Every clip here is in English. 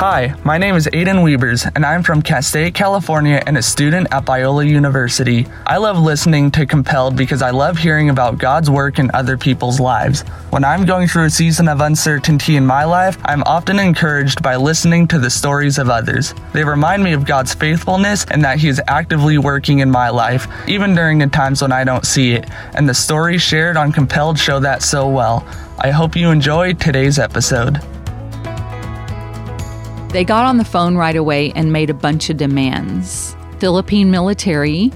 Hi, my name is Aiden Weavers, and I'm from Castaic, California, and a student at Biola University. I love listening to Compelled because I love hearing about God's work in other people's lives. When I'm going through a season of uncertainty in my life, I'm often encouraged by listening to the stories of others. They remind me of God's faithfulness and that He is actively working in my life, even during the times when I don't see it, and the stories shared on Compelled show that so well. I hope you enjoy today's episode. They got on the phone right away and made a bunch of demands. Philippine military,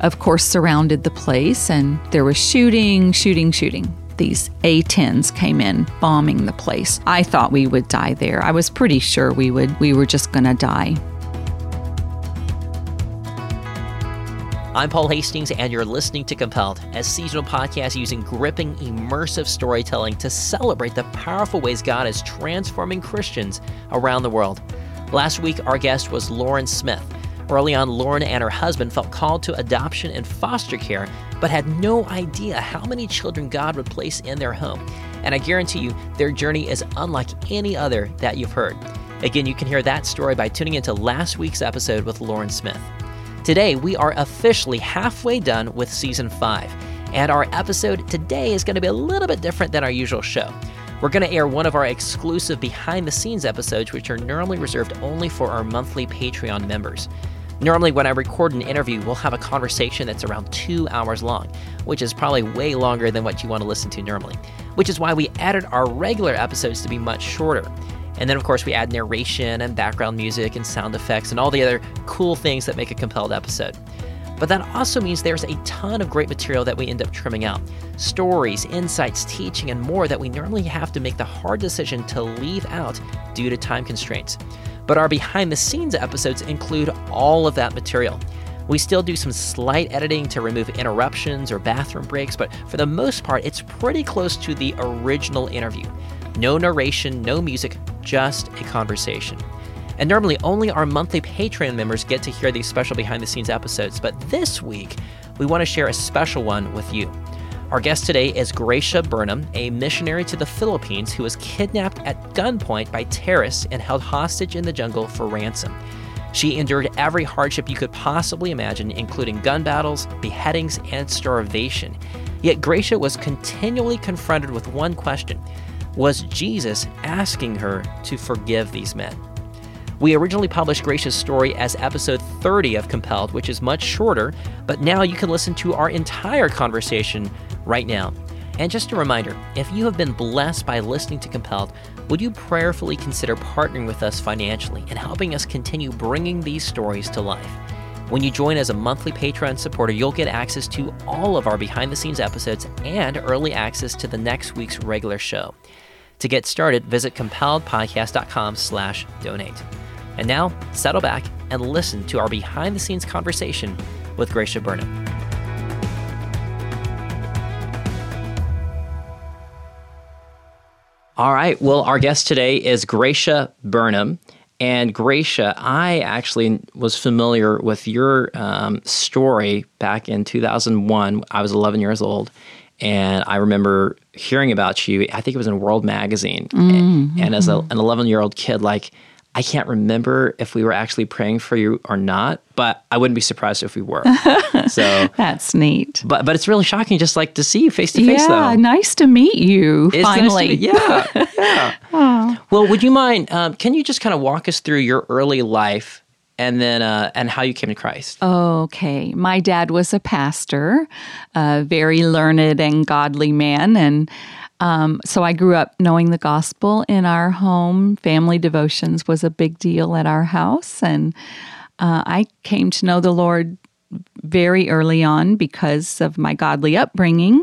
of course, surrounded the place, and there was shooting, shooting, shooting. These A 10s came in, bombing the place. I thought we would die there. I was pretty sure we would. We were just gonna die. I'm Paul Hastings, and you're listening to Compelled, a seasonal podcast using gripping, immersive storytelling to celebrate the powerful ways God is transforming Christians around the world. Last week, our guest was Lauren Smith. Early on, Lauren and her husband felt called to adoption and foster care, but had no idea how many children God would place in their home. And I guarantee you, their journey is unlike any other that you've heard. Again, you can hear that story by tuning into last week's episode with Lauren Smith. Today, we are officially halfway done with season 5, and our episode today is going to be a little bit different than our usual show. We're going to air one of our exclusive behind the scenes episodes, which are normally reserved only for our monthly Patreon members. Normally, when I record an interview, we'll have a conversation that's around two hours long, which is probably way longer than what you want to listen to normally, which is why we added our regular episodes to be much shorter. And then, of course, we add narration and background music and sound effects and all the other cool things that make a compelled episode. But that also means there's a ton of great material that we end up trimming out stories, insights, teaching, and more that we normally have to make the hard decision to leave out due to time constraints. But our behind the scenes episodes include all of that material. We still do some slight editing to remove interruptions or bathroom breaks, but for the most part, it's pretty close to the original interview. No narration, no music, just a conversation. And normally, only our monthly Patreon members get to hear these special behind the scenes episodes, but this week, we want to share a special one with you. Our guest today is Gracia Burnham, a missionary to the Philippines who was kidnapped at gunpoint by terrorists and held hostage in the jungle for ransom. She endured every hardship you could possibly imagine, including gun battles, beheadings, and starvation. Yet Gracia was continually confronted with one question was Jesus asking her to forgive these men? We originally published Gracia's story as episode 30 of Compelled, which is much shorter, but now you can listen to our entire conversation right now. And just a reminder if you have been blessed by listening to Compelled, would you prayerfully consider partnering with us financially and helping us continue bringing these stories to life? When you join as a monthly Patreon supporter, you'll get access to all of our behind the scenes episodes and early access to the next week's regular show. To get started, visit compelledpodcast.com slash donate. And now, settle back and listen to our behind-the-scenes conversation with Gracia Burnham. All right. Well, our guest today is Gracia Burnham. And Gracia, I actually was familiar with your um, story back in 2001. I was 11 years old. And I remember hearing about you. I think it was in World Magazine. Mm-hmm. And as a, an 11 year old kid, like, I can't remember if we were actually praying for you or not, but I wouldn't be surprised if we were. So that's neat. But but it's really shocking just like to see you face to face though. Yeah, nice to meet you it's finally. Nice yeah. yeah. Well, would you mind um, can you just kind of walk us through your early life and then uh, and how you came to Christ. Okay, my dad was a pastor, a very learned and godly man, and um, so I grew up knowing the gospel in our home. Family devotions was a big deal at our house, and uh, I came to know the Lord very early on because of my godly upbringing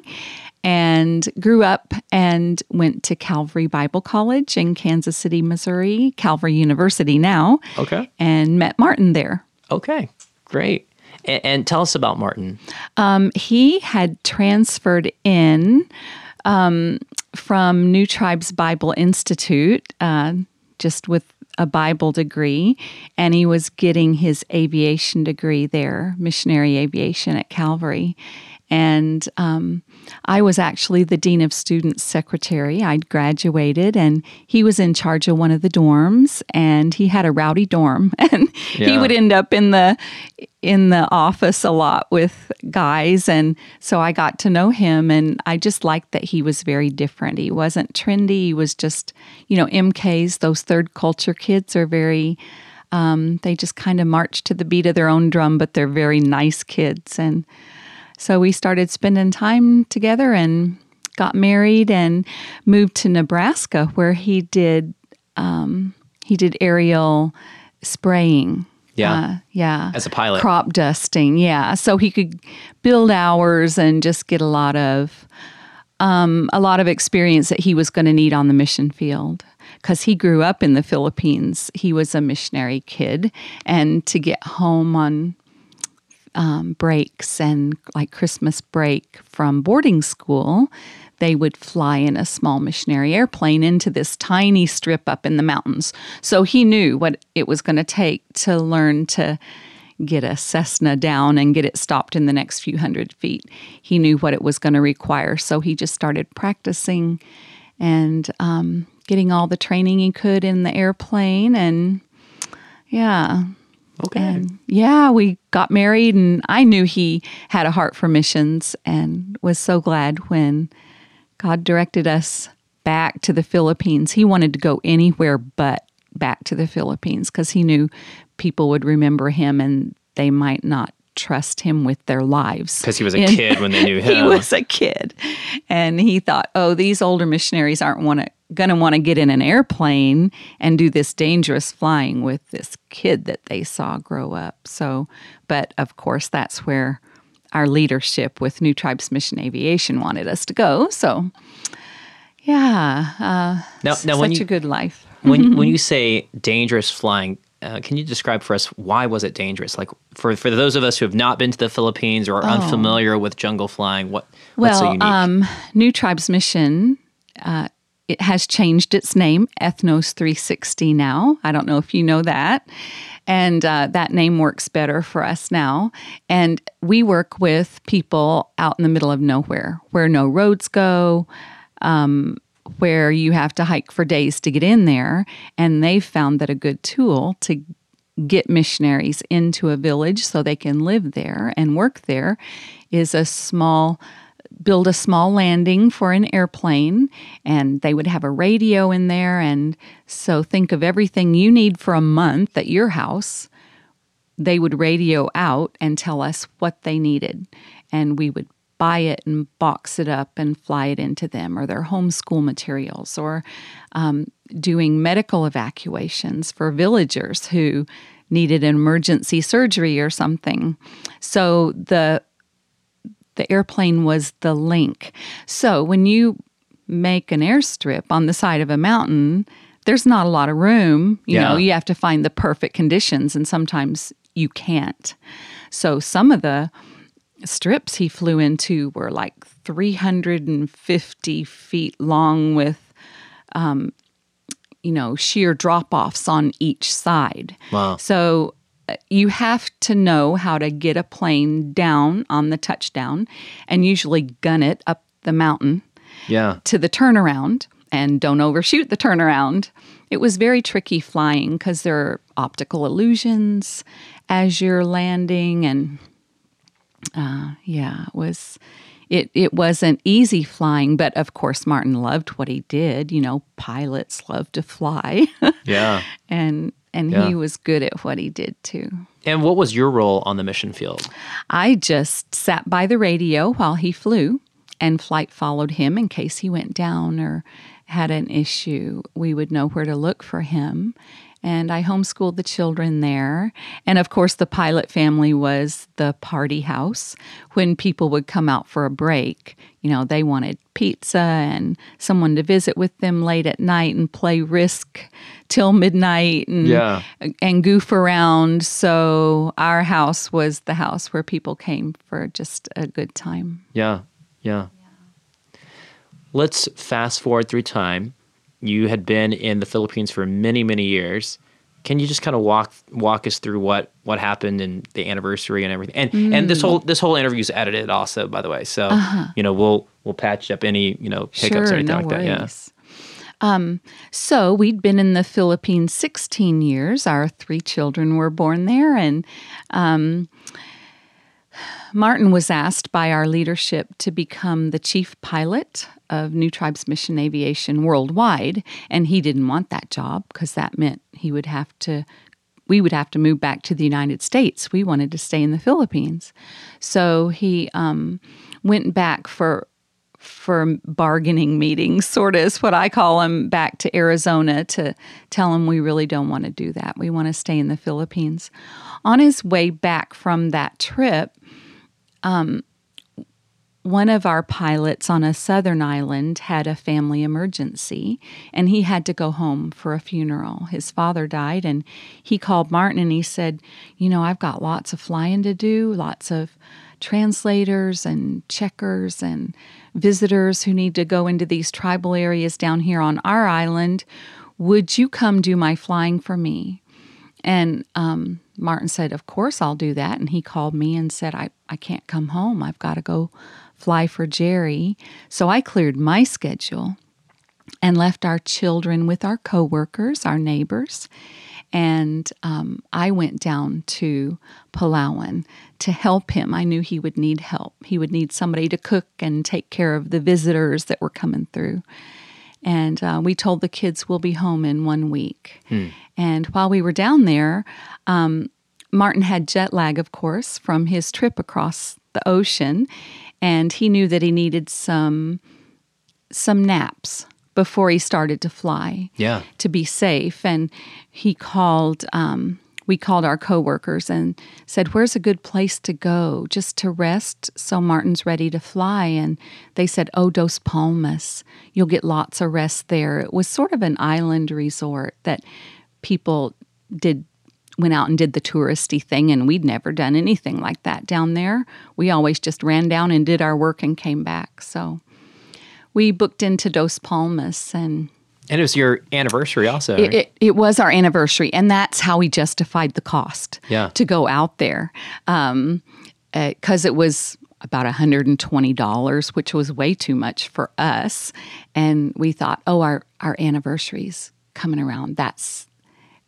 and grew up and went to Calvary Bible College in Kansas City, Missouri, Calvary University now. Okay. And met Martin there. Okay, great. And, and tell us about Martin. Um, he had transferred in um, from New Tribes Bible Institute, uh, just with a Bible degree, and he was getting his aviation degree there, missionary aviation at Calvary. And um, I was actually the Dean of Students Secretary. I'd graduated, and he was in charge of one of the dorms, and he had a rowdy dorm. And he would end up in the in the office a lot with guys and so I got to know him and I just liked that he was very different. He wasn't trendy, he was just, you know, MKs, those third culture kids are very um, they just kind of march to the beat of their own drum, but they're very nice kids. And so we started spending time together and got married and moved to Nebraska where he did um, he did aerial spraying. Yeah. Uh, yeah. As a pilot. Crop dusting. Yeah. So he could build hours and just get a lot of um, a lot of experience that he was going to need on the mission field because he grew up in the Philippines. He was a missionary kid, and to get home on um, breaks and like Christmas break from boarding school, they would fly in a small missionary airplane into this tiny strip up in the mountains. So he knew what it was going to take to learn to get a Cessna down and get it stopped in the next few hundred feet. He knew what it was going to require. So he just started practicing and um, getting all the training he could in the airplane. And yeah, Okay. and yeah, we got married, and I knew he had a heart for missions and was so glad when God directed us back to the Philippines. He wanted to go anywhere but back to the Philippines because he knew people would remember him and they might not trust him with their lives. Because he was a And- kid when they knew him. he was a kid and he thought oh these older missionaries aren't going to want to get in an airplane and do this dangerous flying with this kid that they saw grow up so but of course that's where our leadership with new tribes mission aviation wanted us to go so yeah uh, Now- now such you- a good life when when you say dangerous flying, uh, can you describe for us why was it dangerous? Like for for those of us who have not been to the Philippines or are unfamiliar with jungle flying, what what's so Oh. Well, unique? um, New Tribes Mission, uh, it has changed its name, Ethnos 360 now. I don't know if you know that. And uh, that name works better for us now. And we work with people out in the middle of nowhere where no roads go, um, where you have to hike for days to get in there. And they've found that a good tool to get missionaries into a village so they can live there and work there is a small build a small landing for an airplane and they would have a radio in there and so think of everything you need for a month at your house they would radio out and tell us what they needed and we would buy it and box it up and fly it into them or their homeschool materials or um, doing medical evacuations for villagers who needed an emergency surgery or something. So the the airplane was the link. So when you make an airstrip on the side of a mountain there's not a lot of room. You Yeah. know you have to find the perfect conditions and sometimes you can't. So some of the strips he flew into were like 350 feet long with um, you know sheer drop-offs on each side Wow. so uh, you have to know how to get a plane down on the touchdown and usually gun it up the mountain yeah. to the turnaround and don't overshoot the turnaround. It was very tricky flying because there are optical illusions as you're landing, and uh, yeah, it was. It it wasn't easy flying, but of course Martin loved what he did. You know, pilots love to fly, Yeah. and and Yeah. he was good at what he did too. And what was your role on the mission field? I just sat by the radio while he flew, and flight followed him in case he went down or had an issue. We would know where to look for him. And I homeschooled the children there. And of course, the pilot family was the party house. When people would come out for a break, you know, they wanted pizza and someone to visit with them late at night and play Risk till midnight and Yeah. and goof around. So our house was the house where people came for just a good time. Yeah. Yeah. Let's fast forward through time. You had been in the Philippines for many, many years. Can you just kind of walk walk us through what what happened and the anniversary and everything. And and this whole this whole interview is edited also, by the way. So you know we'll we'll patch up any you know hiccups or anything no like that. Yeah. Um, so we'd been in the Philippines 16 years. Our three children were born there, and um, Martin was asked by our leadership to become the chief pilot of New Tribes Mission Aviation worldwide, and he didn't want that job because that meant he would have to. We would have to move back to the United States. We wanted to stay in the Philippines, so he um, went back for for bargaining meetings, sort of is what I call them, back to Arizona to tell him we really don't want to do that. We want to stay in the Philippines. On his way back from that trip, um, one of our pilots on a southern island had a family emergency and he had to go home for a funeral. His father died and he called Martin and he said, You know, I've got lots of flying to do, lots of translators and checkers and visitors who need to go into these tribal areas down here on our island. Would you come do my flying for me? And um, Martin said, Of course, I'll do that. And he called me and said, I, I can't come home. I've got to go fly for Jerry. So I cleared my schedule and left our children with our coworkers, our neighbors. And um, I went down to Palawan to help him. I knew he would need help. He would need somebody to cook and take care of the visitors that were coming through. And uh, we told the kids we'll be home in one week. And while we were down there, um, Martin had jet lag, of course, from his trip across the ocean, and he knew that he needed some some naps before he started to fly Yeah. to be safe. And he called, um, we called our coworkers and said, Where's a good place to go just to rest so Martin's ready to fly? And they said, Oh, Dos Palmas. You'll get lots of rest there. It was sort of an island resort that people did. Went out and did the touristy thing, and we'd never done anything like that down there. We always just ran down and did our work and came back. So we booked into Dos Palmas and And it was your anniversary also. it, it, it was our anniversary, and that's how we justified the cost Yeah. to go out there. Um, uh, because it was about $120, which was way too much for us. And we thought, oh, our, our anniversary's coming around. That's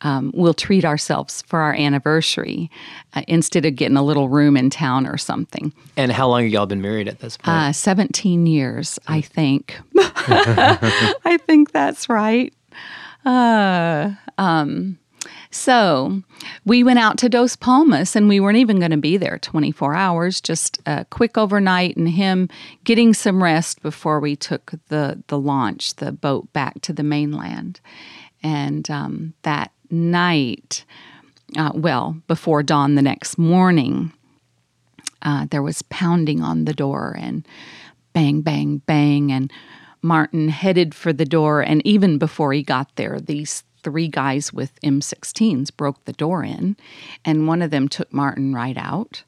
um, we'll treat ourselves for our anniversary uh, instead of getting a little room in town or something. and how long have y'all been married at this point? Uh, 17 years, I think. I think that's right. Uh, um, so we went out to Dos Palmas and we weren't even going to be there 24 hours, just a quick overnight and him getting some rest before we took the, the launch, the boat back to the mainland. And um, that night, uh, well, before dawn the next morning, uh, there was pounding on the door and bang, bang, bang. And Martin headed for the door. And even before he got there, these three guys with M16s broke the door in. And one of them took Martin right out.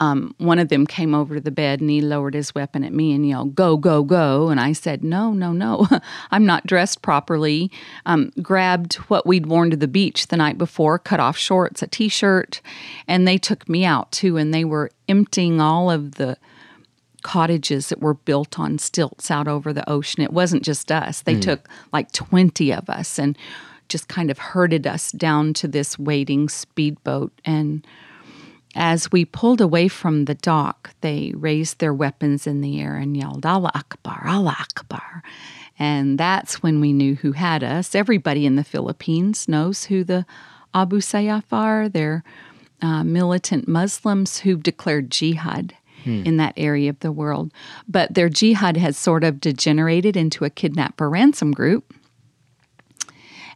Um, one of them came over to the bed and he lowered his weapon at me and yelled, Go, go, go. And I said, No, no, no. I'm not dressed properly. Um, grabbed what we'd worn to the beach the night before, cut off shorts, a t shirt, and they took me out too. And they were emptying all of the cottages that were built on stilts out over the ocean. It wasn't just us, they took like 20 of us and just kind of herded us down to this waiting speedboat. And as we pulled away from the dock, they raised their weapons in the air and yelled, Allah Akbar, Allah Akbar. And that's when we knew who had us. Everybody in the Philippines knows who the Abu Sayyaf are. They're uh, militant Muslims who've declared jihad in that area of the world. But their jihad has sort of degenerated into a kidnapper ransom group.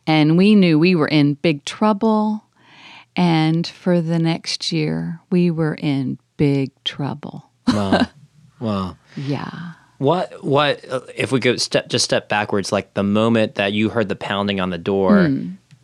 And we knew we were in big trouble. And for the next year, we were in big trouble. wow. Wow. Yeah. What what uh, if we go step just step backwards like the moment that you heard the pounding on the door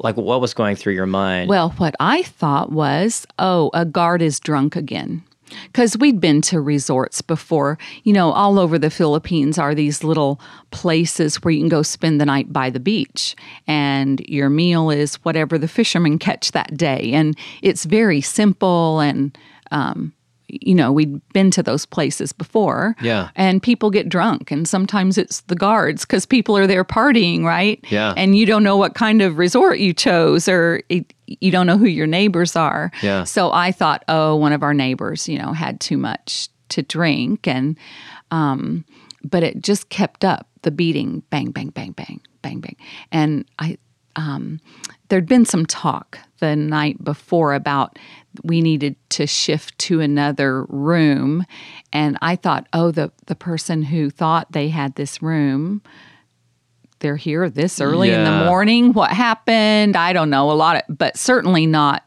like what was going through your mind? Well, what I thought was, oh, a guard is drunk again. Because we'd been to resorts before. You know, all over the Philippines are these little places where you can go spend the night by the beach, and your meal is whatever the fishermen catch that day. And it's very simple and, um, you know, we'd been to those places before. Yeah. And people get drunk, and sometimes it's the guards because people are there partying, right? Yeah. And you don't know what kind of resort you chose, or it, you don't know who your neighbors are. Yeah. So I thought, oh, one of our neighbors, you know, had too much to drink, and um, but it just kept up the beating, bang, bang, bang, bang, bang, bang, and I. Um, there'd been some talk the night before about we needed to shift to another room and i thought oh the, the person who thought they had this room they're here this early in the morning what happened i don't know a lot of but certainly not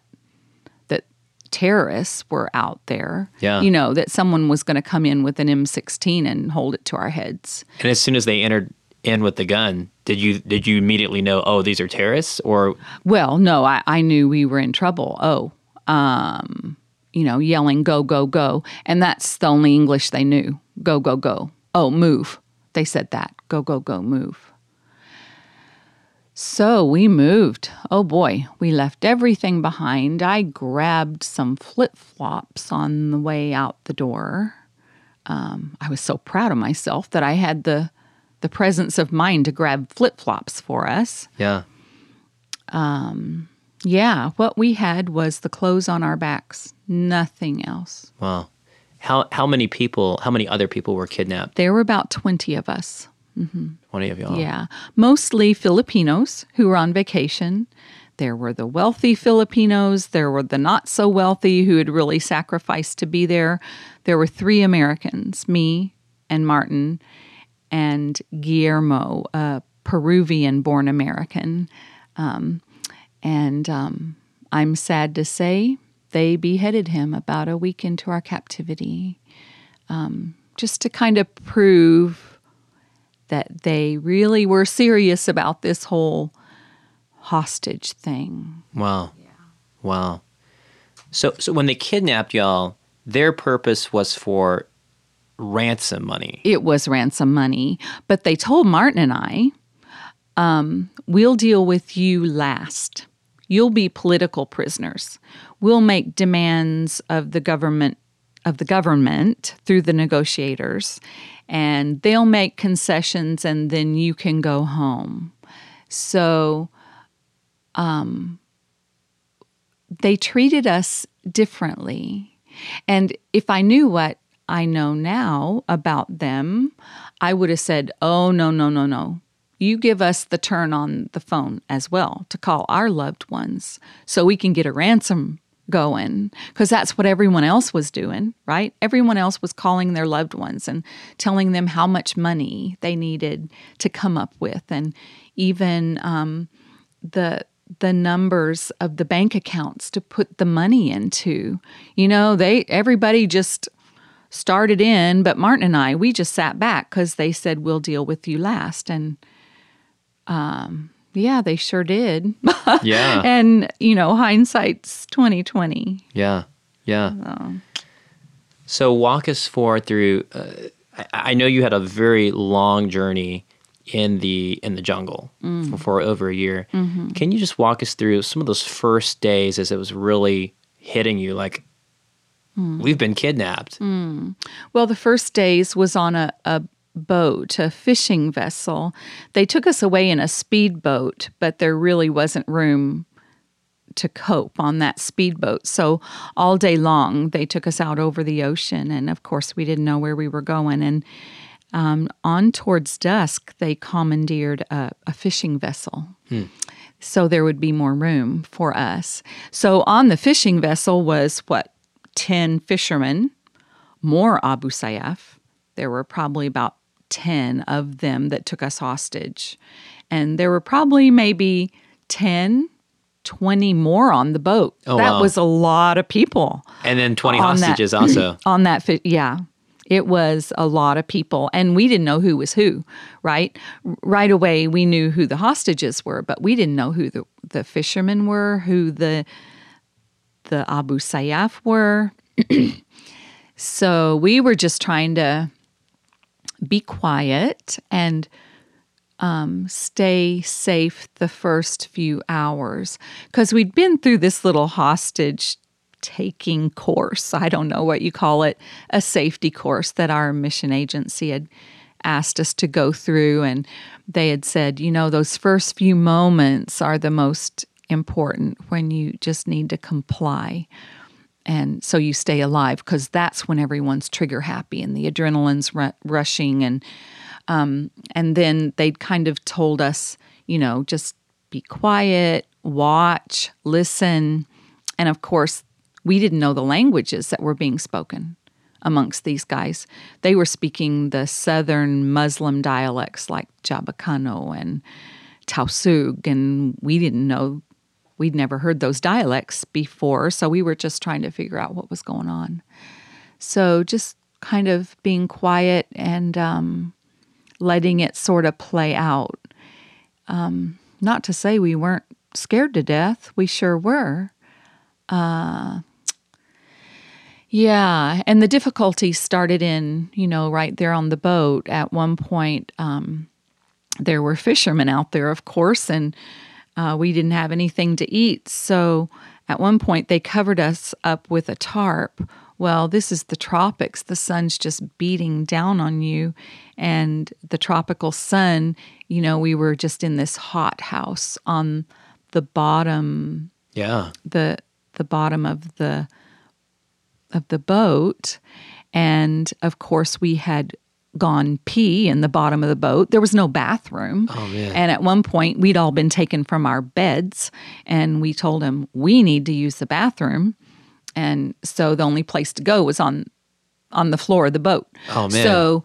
that terrorists were out there Yeah. you know that someone was going to come in with an m16 and hold it to our heads And as soon as they entered in with the gun, did you did you immediately know? Oh, these are terrorists, or Well, no, I, I knew we were in trouble. Oh, um, you know, yelling, go, go, go. And that's the only English they knew go, go, go. Oh, move. They said that go, go, go, move. So we moved. Oh boy, we left everything behind. I grabbed some flip flops on the way out the door. Um, I was so proud of myself that I had the the presence of mind to grab flip flops for us. yeah, Yeah, what we had was the clothes on our backs, nothing else. wow. How how many people? How many other people were kidnapped? There were about 20 of us. Twenty of y'all. Yeah, mostly Filipinos who were on vacation. There were the wealthy Filipinos, there were the not so wealthy who had really sacrificed to be there. There were three Americans, me and Martin and Guillermo, a Peruvian born American. Um, and um, I'm sad to say they beheaded him about a week into our captivity, um, just to kind of prove that they really were serious about this whole hostage thing. Wow. Wow. So so when they kidnapped y'all, their purpose was for ransom money. It was ransom money, but they told Martin and I, um, we'll deal with you last. You'll be political prisoners. We'll make demands of the government of the government through the negotiators, and they'll make concessions, and then you can go home. So, um, they treated us differently. And if I knew what I know now about them, I would have said, oh, no, no, no, no. You give us the turn on the phone as well to call our loved ones so we can get a ransom going because that's what everyone else was doing, right? Everyone else was calling their loved ones and telling them how much money they needed to come up with, and even um, the the numbers of the bank accounts to put the money into. You know, they everybody just started in, but Martin and I, we just sat back because they said we'll deal with you last, and um, yeah, they sure did. Yeah. and you know, hindsight's twenty twenty. Yeah, yeah. So walk us forward through. Uh, I, I know you had a very long journey in the in the jungle mm. for, for over a year. Mm-hmm. Can you just walk us through some of those first days as it was really hitting you? Like mm. we've been kidnapped. Mm. Well, the first days was on a, a boat, a fishing vessel. They took us away in a speedboat, but there really wasn't room to cope on that speedboat. So all day long, they took us out over the ocean. And of course, we didn't know where we were going. And um, on towards dusk, they commandeered a, a fishing vessel. So there would be more room for us. So on the fishing vessel was what, 10 fishermen, more Abu Sayyaf. There were probably about 10 of them that took us hostage. And there were probably maybe 10, 20 more on the boat. Oh, that wow. was a lot of people And then 20 On that- hostages also. on that fi- yeah it was a lot of people and we didn't know who was who right right away we knew who the hostages were but we didn't know who the, the fishermen were who the the abu sayyaf were So we were just trying to be quiet and um, stay safe the first few hours because we'd been through this little hostage taking course. I don't know what you call it, a safety course that our mission agency had asked us to go through. And they had said, you know, those first few moments are the most important when you just need to comply. And so you stay alive because that's when everyone's trigger happy and the adrenaline's rushing. And, um, and then they'd kind of told us, you know, just be quiet, watch, listen. And of course, we didn't know the languages that were being spoken amongst these guys. They were speaking the southern Muslim dialects like Chabacano and Tausug, and we didn't know We'd never heard those dialects before, so we were just trying to figure out what was going on. So just kind of being quiet and um, letting it sort of play out. Um, not to say we weren't scared to death, we sure were. Uh, yeah, and the difficulty started in, you know, right there on the boat. At one point, um, there were fishermen out there, of course, and uh, we didn't have anything to eat. So at one point, they covered us up with a tarp. Well, this is the tropics. The sun's just beating down on you. And the tropical sun, you know, we were just in this hot house on the bottom. Yeah. The the bottom of the of the boat. And of course we had gone pee in the bottom of the boat. There was no bathroom. Oh, man. And at one point, we'd all been taken from our beds, and we told him we need to use the bathroom. And so the only place to go was on on the floor of the boat. Oh man. So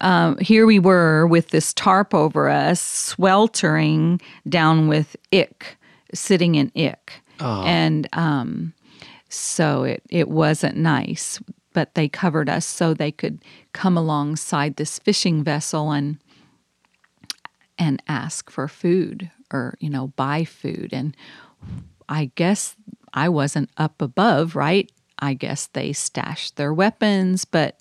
um, here we were with this tarp over us, sweltering down with ick, sitting in ick. Oh. And um, so it, it wasn't nice but they covered us so they could come alongside this fishing vessel and and ask for food or you know buy food. And i guess i wasn't up above right? I guess they stashed their weapons but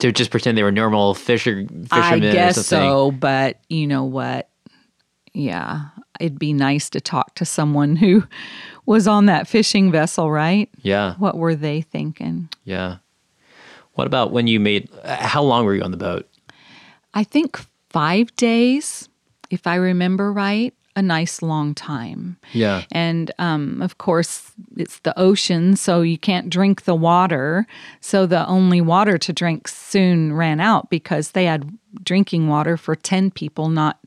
to just pretend they were normal fisher fishermen i or guess something. so but you know what? Yeah it'd be nice to talk to someone who was on that fishing vessel right Yeah. what were they thinking Yeah. What about when you made? How long were you on the boat? I think five days, if I remember right, a nice long time. Yeah. And um, of course, it's the ocean, so you can't drink the water. So the only water to drink soon ran out because they had drinking water for 10 people, not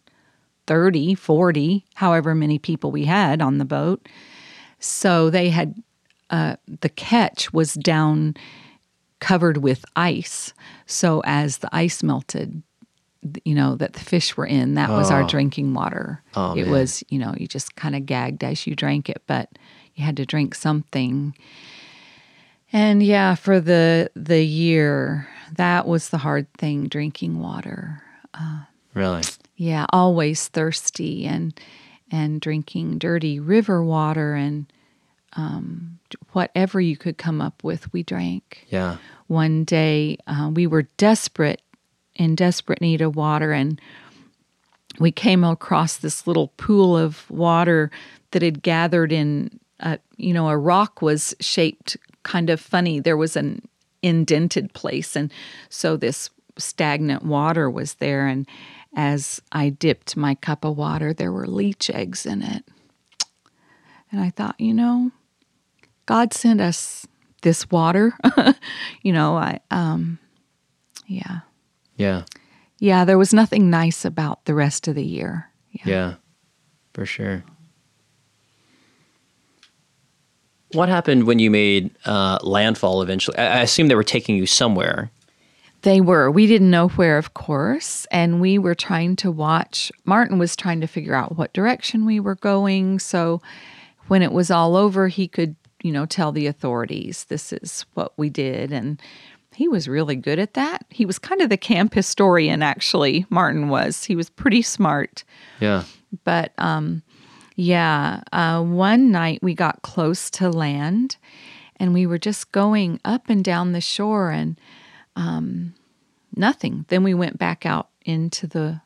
30, 40, however many people we had on the boat. So they had, uh, the catch was down covered with ice. So as the ice melted, you know, that the fish were in, that was our Oh. drinking water. Oh, it man. was, you know, you just kind of gagged as you drank it, but you had to drink something. And yeah, for the the year, that was the hard thing drinking water. Really? Yeah, always thirsty and and drinking dirty river water and um, whatever you could come up with, we drank Yeah. one day uh, we were desperate in desperate need of water and we came across this little pool of water that had gathered in a, you know a rock was shaped kind of funny there was an indented place and so this stagnant water was there and as i dipped my cup of water there were leech eggs in it and i thought you know God sent us this water. you know, I um yeah. Yeah. Yeah, there was nothing nice about the rest of the year. Yeah. Yeah. For sure. What happened when you made uh, landfall eventually? I, I assume they were taking you somewhere. They were. We didn't know where, of course, and we were trying to watch. Martin was trying to figure out what direction we were going, so when it was all over, he could, you know, tell the authorities this is what we did and he was really good at that. He was kind of the camp historian actually, Martin was. He was pretty smart. Yeah. But um, yeah, uh, one night we got close to land and we were just going up and down the shore and um, nothing. Then we went back out into the,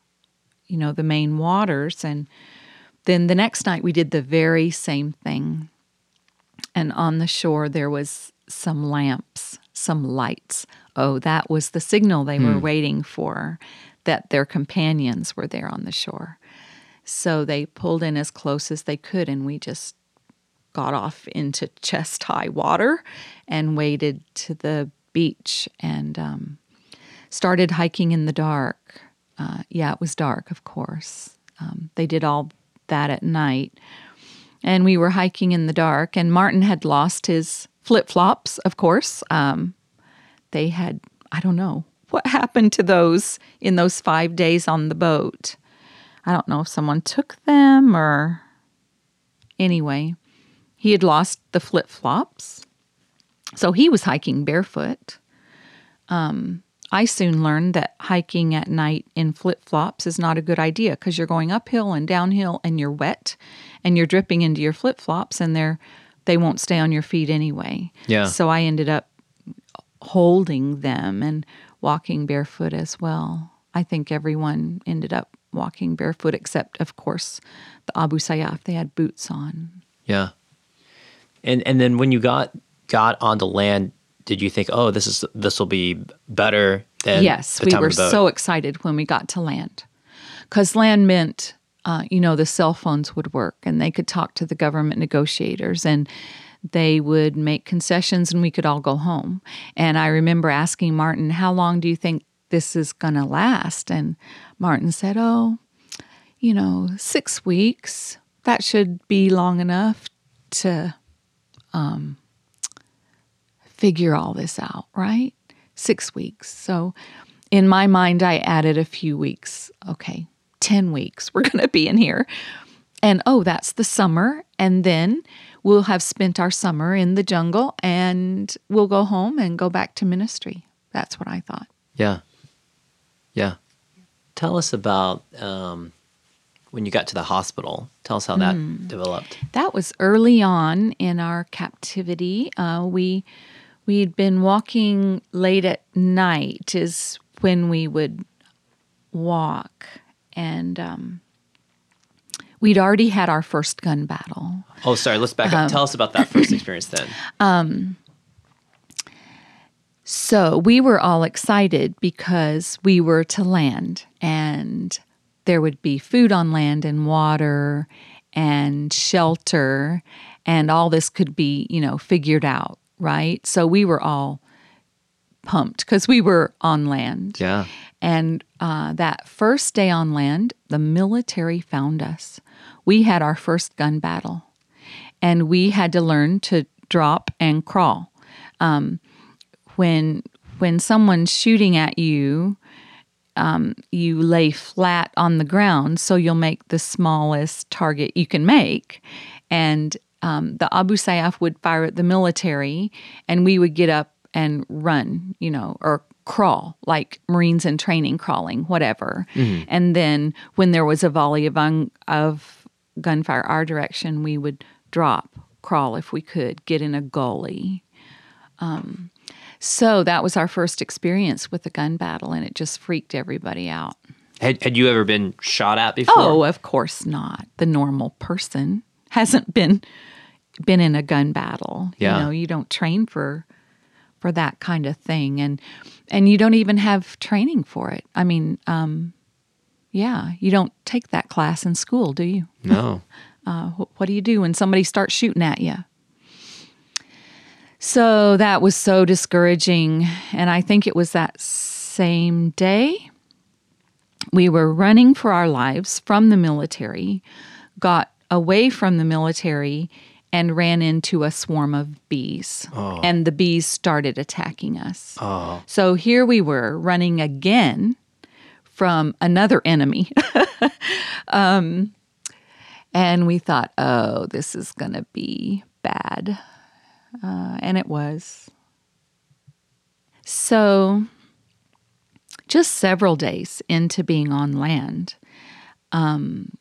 you know, the main waters. And then the next night we did the very same thing. And on the shore there was some lamps, some lights. Oh, that was the signal they were waiting for that their companions were there on the shore. So they pulled in as close as they could, and we just got off into chest high water and waded to the beach and um, started hiking in the dark. Uh, yeah, it was dark, of course. Um, they did all that at night. And we were hiking in the dark, and Martin had lost his flip flops, of course. Um, they had, I don't know, what happened to those in those five days on the boat. I don't know if someone took them or. Anyway, he had lost the flip flops. So he was hiking barefoot. Um, I soon learned that hiking at night in flip flops is not a good idea because you're going uphill and downhill and you're wet and you're dripping into your flip flops and they're they won't stay on your feet anyway. Yeah. So I ended up holding them and walking barefoot as well. I think everyone ended up walking barefoot except of course the Abu Sayyaf. They had boots on. Yeah. And and then when you got got on the land, did you think, oh, this is this will be better than yes, we were so excited when we got to land because land meant, uh, you know, the cell phones would work and they could talk to the government negotiators and they would make concessions and we could all go home. And I remember asking Martin, how long do you think this is going to last? And Martin said, oh, you know, six weeks. That should be long enough to um, figure all this out, right? Six weeks. So in my mind, I added a few weeks. Okay, 10 weeks. We're going to be in here. And oh, that's the summer. And then we'll have spent our summer in the jungle and we'll go home and go back to ministry. That's what I thought. Yeah. Yeah. Tell us about um, when you got to the hospital. Tell us how that Hmm. developed. That was early on in our captivity. Uh, we we'd been walking late at night is when we would walk, and um, we'd already had our first gun battle. Oh, sorry. Let's back Um, up. Tell us about that first experience then. Um, So we were all excited because we were to land and there would be food on land and water and shelter and all this could be, you know, figured out, right? So we were all pumped because we were on land. Yeah. And uh, that first day on land, the military found us. We had our first gun battle, and we had to learn to drop and crawl. Um, when when someone's shooting at you, um, you lay flat on the ground, so you'll make the smallest target you can make. And um, the Abu Sayyaf would fire at the military, and we would get up and run, you know, or crawl like Marines in training, crawling, whatever. And then when there was a volley of, un- of gunfire our direction, we would drop, crawl if we could, get in a gully. Um, so that was our first experience with a gun battle, and it just freaked everybody out. Had, had you ever been shot at before? Oh, of course not. The normal person hasn't been been in a gun battle. Yeah. You know, you don't train for for that kind of thing and and you don't even have training for it. I mean, um yeah, you don't take that class in school, do you? No. Uh, wh- what do you do when somebody starts shooting at you? So that was so discouraging. And I think it was that same day we were running for our lives from the military, got away from the military, and ran into a swarm of bees. And the bees started attacking us. Oh. So here we were running again from another enemy. um, and we thought, oh, this is going to be bad. Uh, and it was. So, just several days into being on land, um,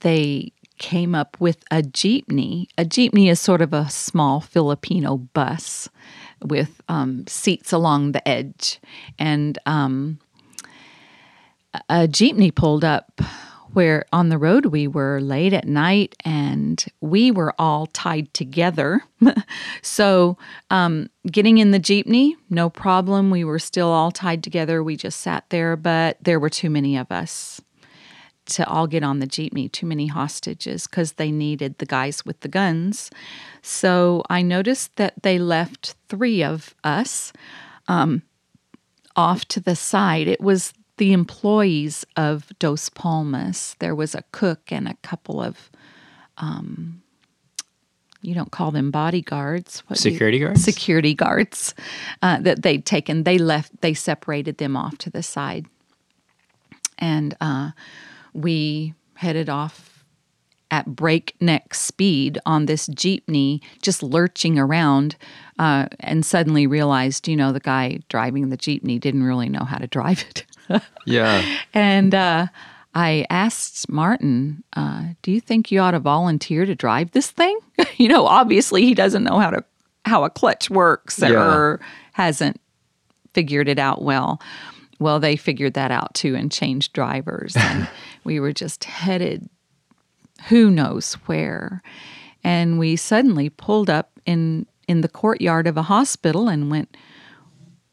they came up with a jeepney. A jeepney is sort of a small Filipino bus with um, seats along the edge. And um, a jeepney pulled up where on the road we were late at night and we were all tied together. so, um, getting in the jeepney, no problem. We were still all tied together. We just sat there, but there were too many of us to all get on the jeepney, too many hostages because they needed the guys with the guns. So, I noticed that they left three of us um, off to the side. It was the employees of Dos Palmas. There was a cook and a couple of, um, you don't call them bodyguards. What security you, guards? Security guards uh, that they'd taken. They left, they separated them off to the side. And uh, we headed off at breakneck speed on this jeepney, just lurching around, uh, and suddenly realized, you know, the guy driving the jeepney didn't really know how to drive it. yeah. And uh, I asked Martin, uh, "Do you think you ought to volunteer to drive this thing?" you know, obviously he doesn't know how to how a clutch works yeah. or hasn't figured it out well. Well, they figured that out too and changed drivers, and we were just headed who knows where. And we suddenly pulled up in in the courtyard of a hospital and went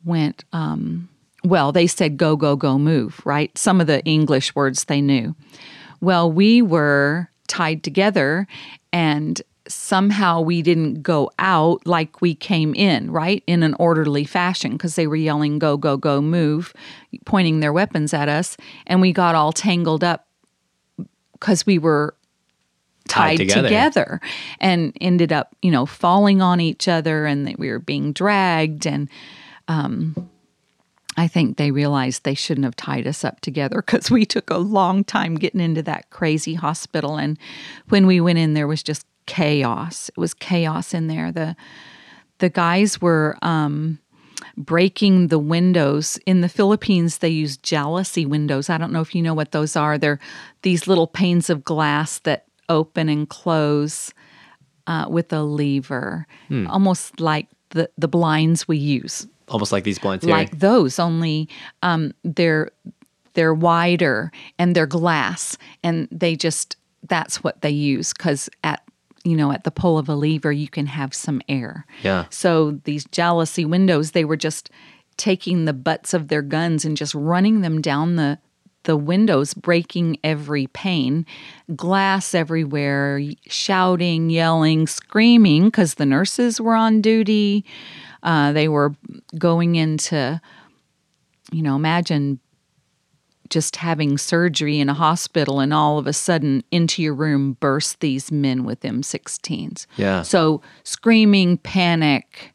went um, well, they said go, go, go, move, right? Some of the English words they knew. Well, we were tied together and somehow we didn't go out like we came in, right? In an orderly fashion because they were yelling, go, go, go, move, pointing their weapons at us. And we got all tangled up because we were tied, tied together. together. and ended up, you know, falling on each other and we were being dragged. And, um, I think they realized they shouldn't have tied us up together because we took a long time getting into that crazy hospital. And when we went in, there was just chaos. It was chaos in there. The the guys were um, breaking the windows. In the Philippines, they use jalousie windows. I don't know if you know what those are. They're these little panes of glass that open and close uh, with a lever, hmm. almost like the, the blinds we use almost like these blinds here. like those only um, they're they're wider and they're glass and they just that's what they use because at you know at the pull of a lever you can have some air. Yeah. So these jalousie windows they were just taking the butts of their guns and just running them down the the windows breaking every pane. Glass everywhere shouting yelling screaming because the nurses were on duty. Uh, they were going into, you know, imagine just having surgery in a hospital and all of a sudden into your room burst these men with M16s. Yeah. So screaming, panic.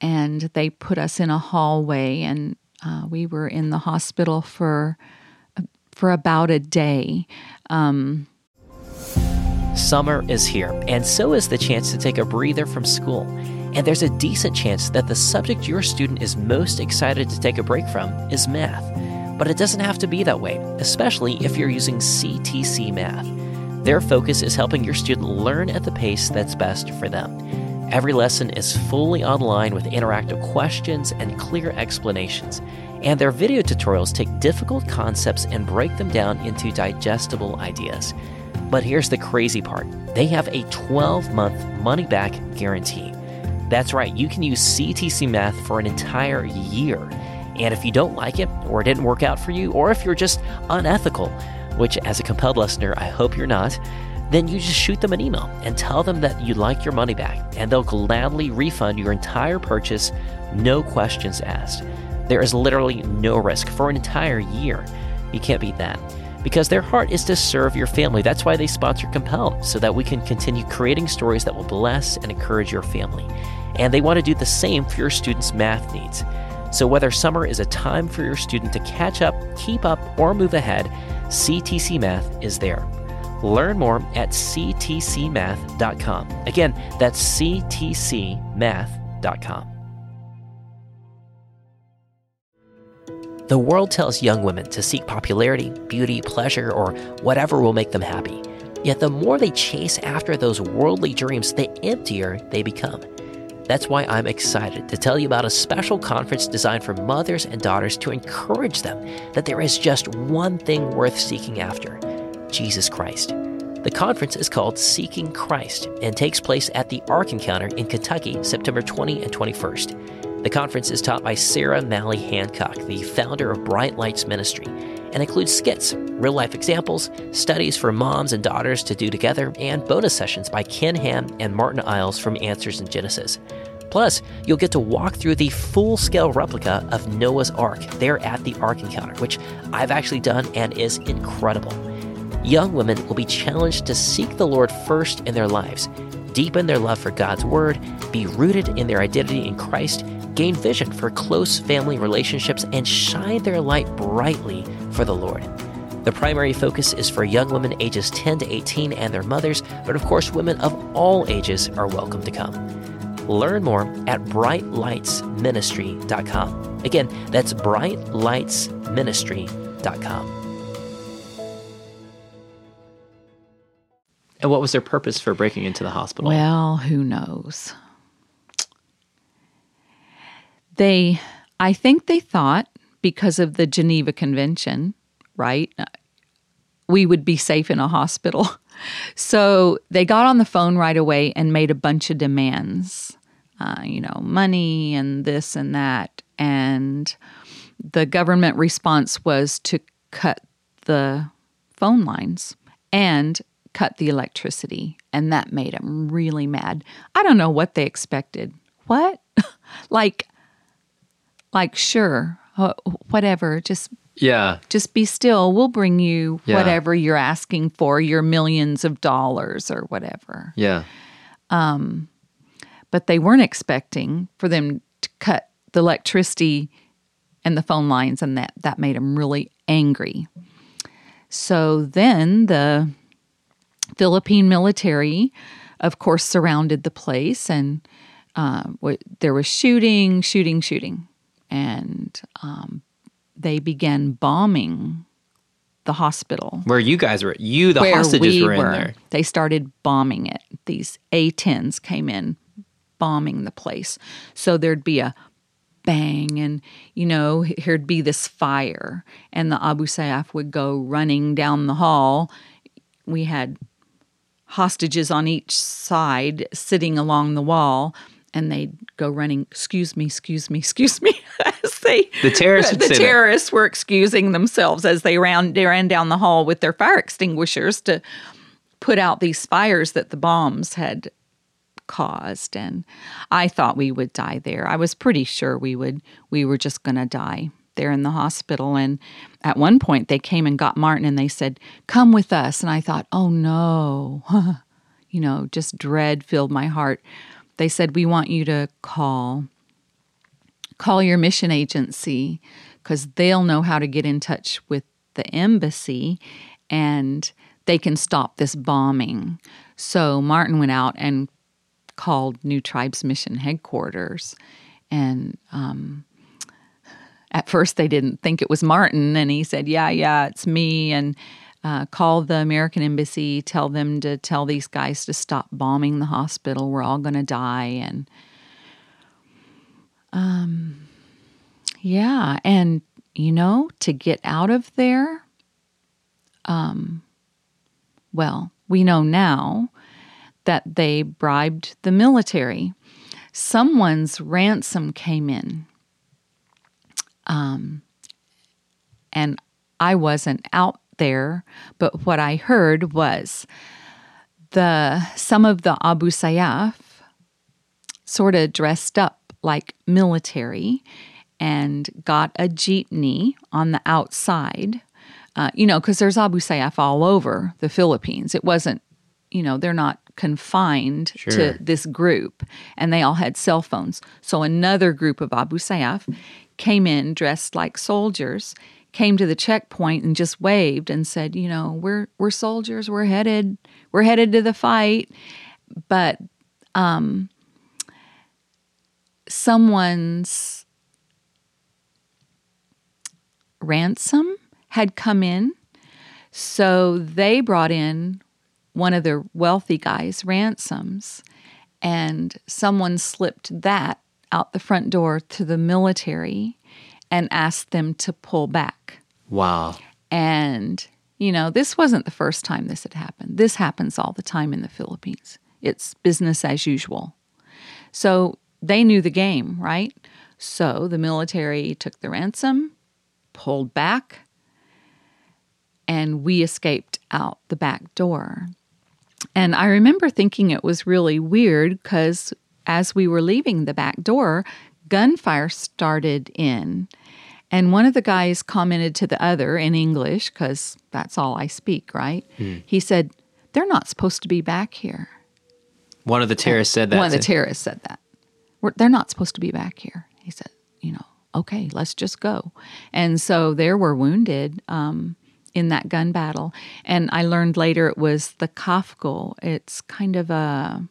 And they put us in a hallway and uh, we were in the hospital for for about a day. Um, Summer is here, and so is the chance to take a breather from school. And there's a decent chance that the subject your student is most excited to take a break from is math. But it doesn't have to be that way, especially if you're using CTC Math. Their focus is helping your student learn at the pace that's best for them. Every lesson is fully online with interactive questions and clear explanations. And their video tutorials take difficult concepts and break them down into digestible ideas. But here's the crazy part they have a 12 month money back guarantee. That's right, you can use CTC Math for an entire year. And if you don't like it, or it didn't work out for you, or if you're just unethical, which as a compelled listener, I hope you're not, then you just shoot them an email and tell them that you'd like your money back, and they'll gladly refund your entire purchase, no questions asked. There is literally no risk for an entire year. You can't beat that because their heart is to serve your family. That's why they sponsor Compelled, so that we can continue creating stories that will bless and encourage your family. And they want to do the same for your students' math needs. So, whether summer is a time for your student to catch up, keep up, or move ahead, CTC Math is there. Learn more at ctcmath.com. Again, that's ctcmath.com. The world tells young women to seek popularity, beauty, pleasure, or whatever will make them happy. Yet the more they chase after those worldly dreams, the emptier they become. That's why I'm excited to tell you about a special conference designed for mothers and daughters to encourage them that there is just one thing worth seeking after Jesus Christ. The conference is called Seeking Christ and takes place at the Ark Encounter in Kentucky, September 20 and 21st. The conference is taught by Sarah Mally Hancock, the founder of Bright Lights Ministry, and includes skits, real life examples, studies for moms and daughters to do together, and bonus sessions by Ken Ham and Martyn Iles from Answers in Genesis. Plus, you'll get to walk through the full scale replica of Noah's Ark there at the Ark Encounter, which I've actually done and is incredible. Young women will be challenged to seek the Lord first in their lives, deepen their love for God's Word, be rooted in their identity in Christ, gain vision for close family relationships, and shine their light brightly for the Lord. The primary focus is for young women ages 10 to 18 and their mothers, but of course, women of all ages are welcome to come. Learn more at brightlightsministry.com. Again, that's brightlightsministry.com. And what was their purpose for breaking into the hospital? Well, who knows? They, I think they thought because of the Geneva Convention, right? We would be safe in a hospital. So they got on the phone right away and made a bunch of demands, uh, you know, money and this and that. And the government response was to cut the phone lines and cut the electricity. And that made them really mad. I don't know what they expected. What? like, like, sure, whatever, just yeah. Just be still. We'll bring you yeah. whatever you're asking for, your millions of dollars or whatever. Yeah. Um, but they weren't expecting for them to cut the electricity and the phone lines, and that that made them really angry. So then the Philippine military, of course, surrounded the place, and uh, there was shooting, shooting, shooting, and um, they began bombing the hospital. Where you guys were, you, the hostages we were in were. there. They started bombing it. These A 10s came in bombing the place. So there'd be a bang, and, you know, here'd be this fire, and the Abu Sayyaf would go running down the hall. We had hostages on each side sitting along the wall and they'd go running, excuse me, excuse me, excuse me, as they the terrorists the, the terrorists that. were excusing themselves as they ran they ran down the hall with their fire extinguishers to put out these fires that the bombs had caused and I thought we would die there. I was pretty sure we would we were just going to die there in the hospital and at one point they came and got Martin and they said, "Come with us." And I thought, "Oh no." you know, just dread filled my heart they said, We want you to call. Call your mission agency because they'll know how to get in touch with the embassy and they can stop this bombing. So Martin went out and called New Tribes Mission headquarters. And um, at first they didn't think it was Martin. And he said, Yeah, yeah, it's me. And uh, call the American embassy, tell them to tell these guys to stop bombing the hospital. We're all going to die. And um, yeah, and you know, to get out of there, um, well, we know now that they bribed the military. Someone's ransom came in. Um, and I wasn't out there, but what I heard was the some of the Abu Sayyaf sort of dressed up like military and got a jeepney on the outside. Uh, you know, because there's Abu Sayyaf all over the Philippines. It wasn't, you know, they're not confined sure. to this group, and they all had cell phones. So another group of Abu Sayyaf came in dressed like soldiers came to the checkpoint and just waved and said, you know, we're we're soldiers, we're headed we're headed to the fight, but um, someone's ransom had come in, so they brought in one of the wealthy guys ransoms, and someone slipped that out the front door to the military and asked them to pull back. Wow. And, you know, this wasn't the first time this had happened. This happens all the time in the Philippines. It's business as usual. So they knew the game, right? So the military took the ransom, pulled back, and we escaped out the back door. And I remember thinking it was really weird because as we were leaving the back door, gunfire started in. And one of the guys commented to the other in English, because that's all I speak, right? He said, They're not supposed to be back here. One of the terrorists said that. One of the terrorists said that. We're, they're not supposed to be back here. He said, You know, okay, let's just go. And so there were wounded um, in that gun battle. And I learned later it was the CAFGU. It's kind of a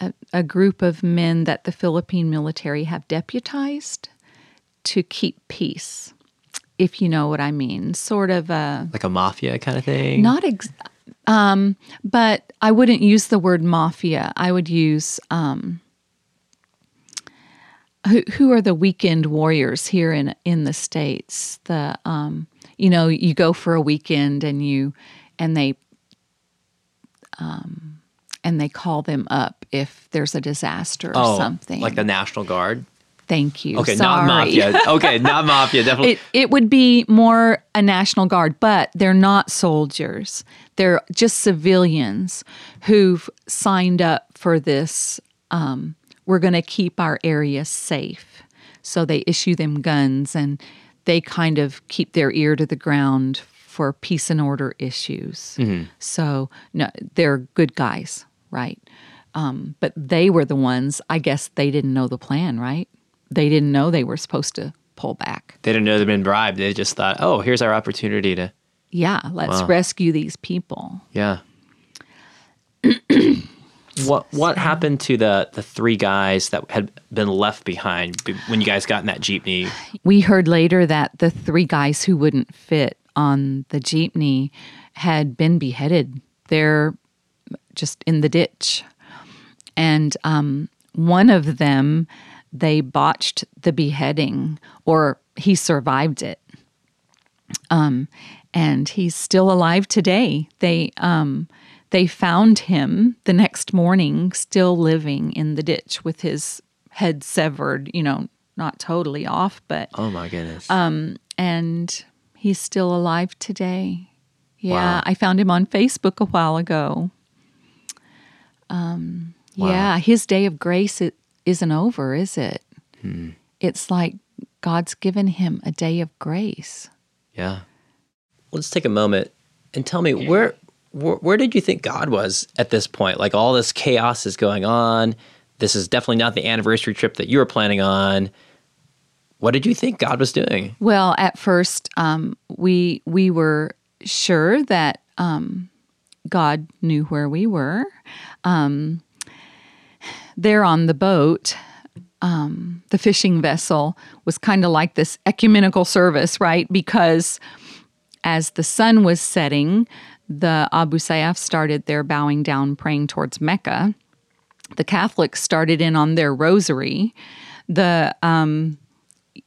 a, a group of men that the Philippine military have deputized to keep peace, if you know what I mean. Sort of a like a mafia kind of thing. not ex- um, but I wouldn't use the word mafia. I would use um, who, who are the weekend warriors here in in the states? The um, you know you go for a weekend and you and they um, and they call them up if there's a disaster or oh, something. like the National Guard. Thank you. Okay, Sorry. not mafia. Okay, not mafia. Definitely. It, it would be more a national guard, but they're not soldiers. They're just civilians who've signed up for this. Um, we're going to keep our area safe. So they issue them guns and they kind of keep their ear to the ground for peace and order issues. So no, they're good guys, right? Um, but they were the ones, I guess they didn't know the plan, right? They didn't know they were supposed to pull back. they didn't know they'd been bribed. They just thought, oh, here's our opportunity to, Yeah, let's Wow. rescue these people. yeah. what what happened to the the three guys that had been left behind when you guys got in that jeepney? We heard later that the three guys who wouldn't fit on the jeepney had been beheaded. They're just in the ditch. And um, one of them, they botched the beheading, or he survived it. Um, and he's still alive today. They um, they found him the next morning, still living in the ditch with his head severed. You know, not totally off, but Oh my goodness. Um, and he's still alive today. Yeah, Wow. I found him on Facebook a while ago. Um, Yeah, his day of grace it isn't over, is it? It's like God's given him a day of grace. yeah. Let's take a moment and tell me where, where where did you think God was at this point? Like all this chaos is going on. This is definitely not the anniversary trip that you were planning on. What did you think God was doing? Well, at first, um, we we were sure that um, God knew where we were. Um, there on the boat, um, the fishing vessel was kind of like this ecumenical service, right? Because as the sun was setting, the Abu Sayyaf started their bowing down, praying towards Mecca. The Catholics started in on their rosary. The um,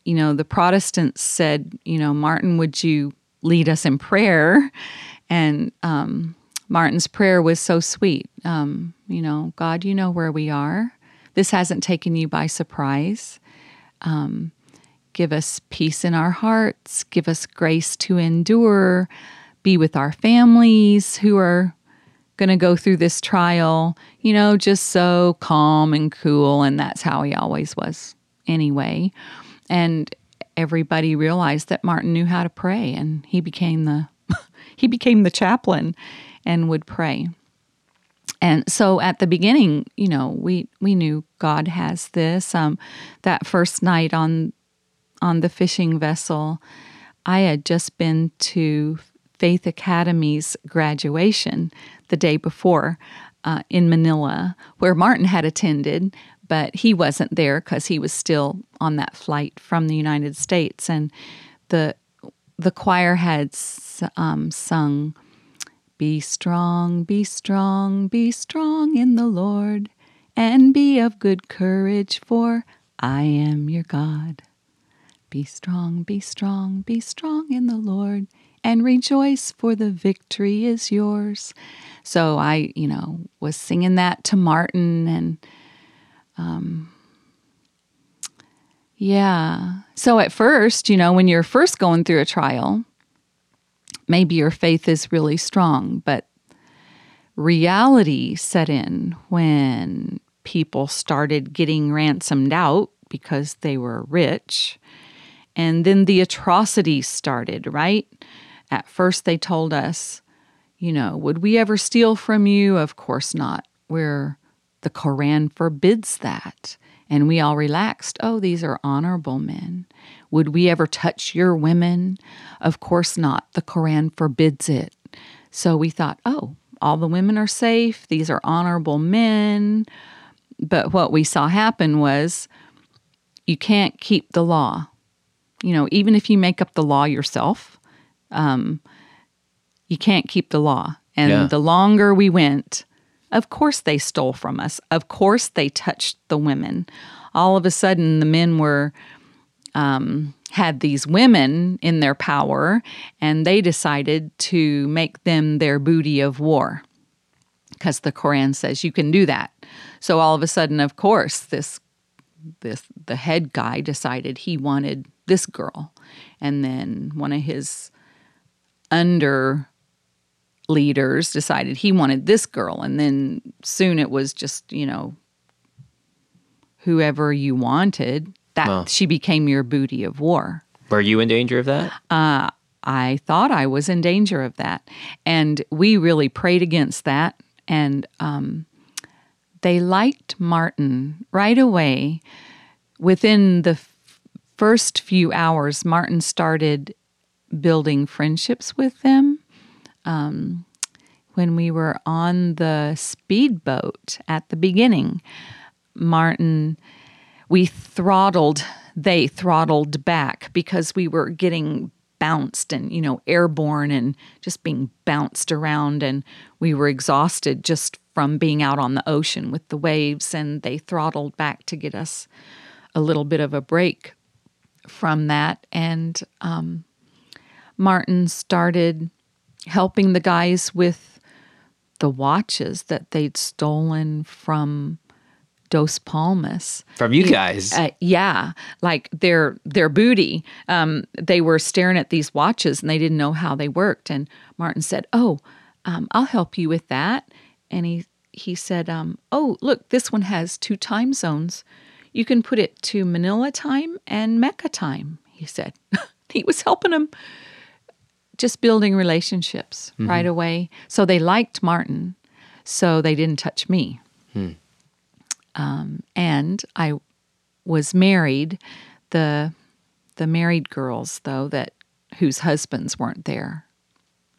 you know, the Protestants said, you know, Martin, would you lead us in prayer? And um, Martin's prayer was so sweet. Um, you know, God, you know where we are. This hasn't taken you by surprise. Um, give us peace in our hearts. Give us grace to endure. Be with our families who are going to go through this trial, you know, just so calm and cool. And that's how he always was anyway. And everybody realized that Martin knew how to pray and he became the he became the chaplain and would pray. And so at the beginning, you know, we we knew God has this. Um, that first night on on the fishing vessel, I had just been to Faith Academy's graduation the day before uh, in Manila, where Martin had attended, but he wasn't there because he was still on that flight from the United States. And the the choir had um, sung Be strong, be strong, be strong in the Lord, and be of good courage, for I am your God. Be strong, be strong, be strong in the Lord, and rejoice, for the victory is yours. So I, you know, was singing that to Martin, and um, yeah. So at first, you know, when you're first going through a trial, maybe your faith is really strong, but reality set in when people started getting ransomed out because they were rich. And then the atrocities started, right? At first, they told us, you know, would we ever steal from you? Of course not. Where the Koran forbids that. And we all relaxed. Oh, these are honorable men. Would we ever touch your women? Of course not. The Koran forbids it. So we thought, oh, all the women are safe. These are honorable men. But what we saw happen was you can't keep the law. You know, even if you make up the law yourself, um, you can't keep the law. And Yeah. the longer we went, of course they stole from us. Of course they touched the women. All of a sudden, the men were um, had these women in their power, and they decided to make them their booty of war because the Koran says you can do that. So all of a sudden, of course, this this the head guy decided he wanted this girl, and then one of his under leaders decided he wanted this girl, and then soon it was just you know whoever you wanted that she became your booty of war. Were you in danger of that? I thought I was in danger of that. And we really prayed against that. And um, they liked Martin right away. Within the f- first few hours, Martin started building friendships with them. Um, when we were on the speedboat at the beginning, Martin we throttled they throttled back because we were getting bounced and you know airborne and just being bounced around and we were exhausted just from being out on the ocean with the waves and they throttled back to get us a little bit of a break from that. And um, martin started helping the guys with the watches that they'd stolen from Dos Palmas. From you guys? Uh, yeah, like their their booty. Um, they were staring at these watches and they didn't know how they worked. And Martin said, "Oh, um, I'll help you with that." And he he said, um, "Oh, look, this one has two time zones. You can put it to Manila time and Mecca time." He said. he was helping them, just building relationships mm-hmm. right away. So they liked Martin, so they didn't touch me hmm. um, and I was married. The the married girls, though, that whose husbands weren't there,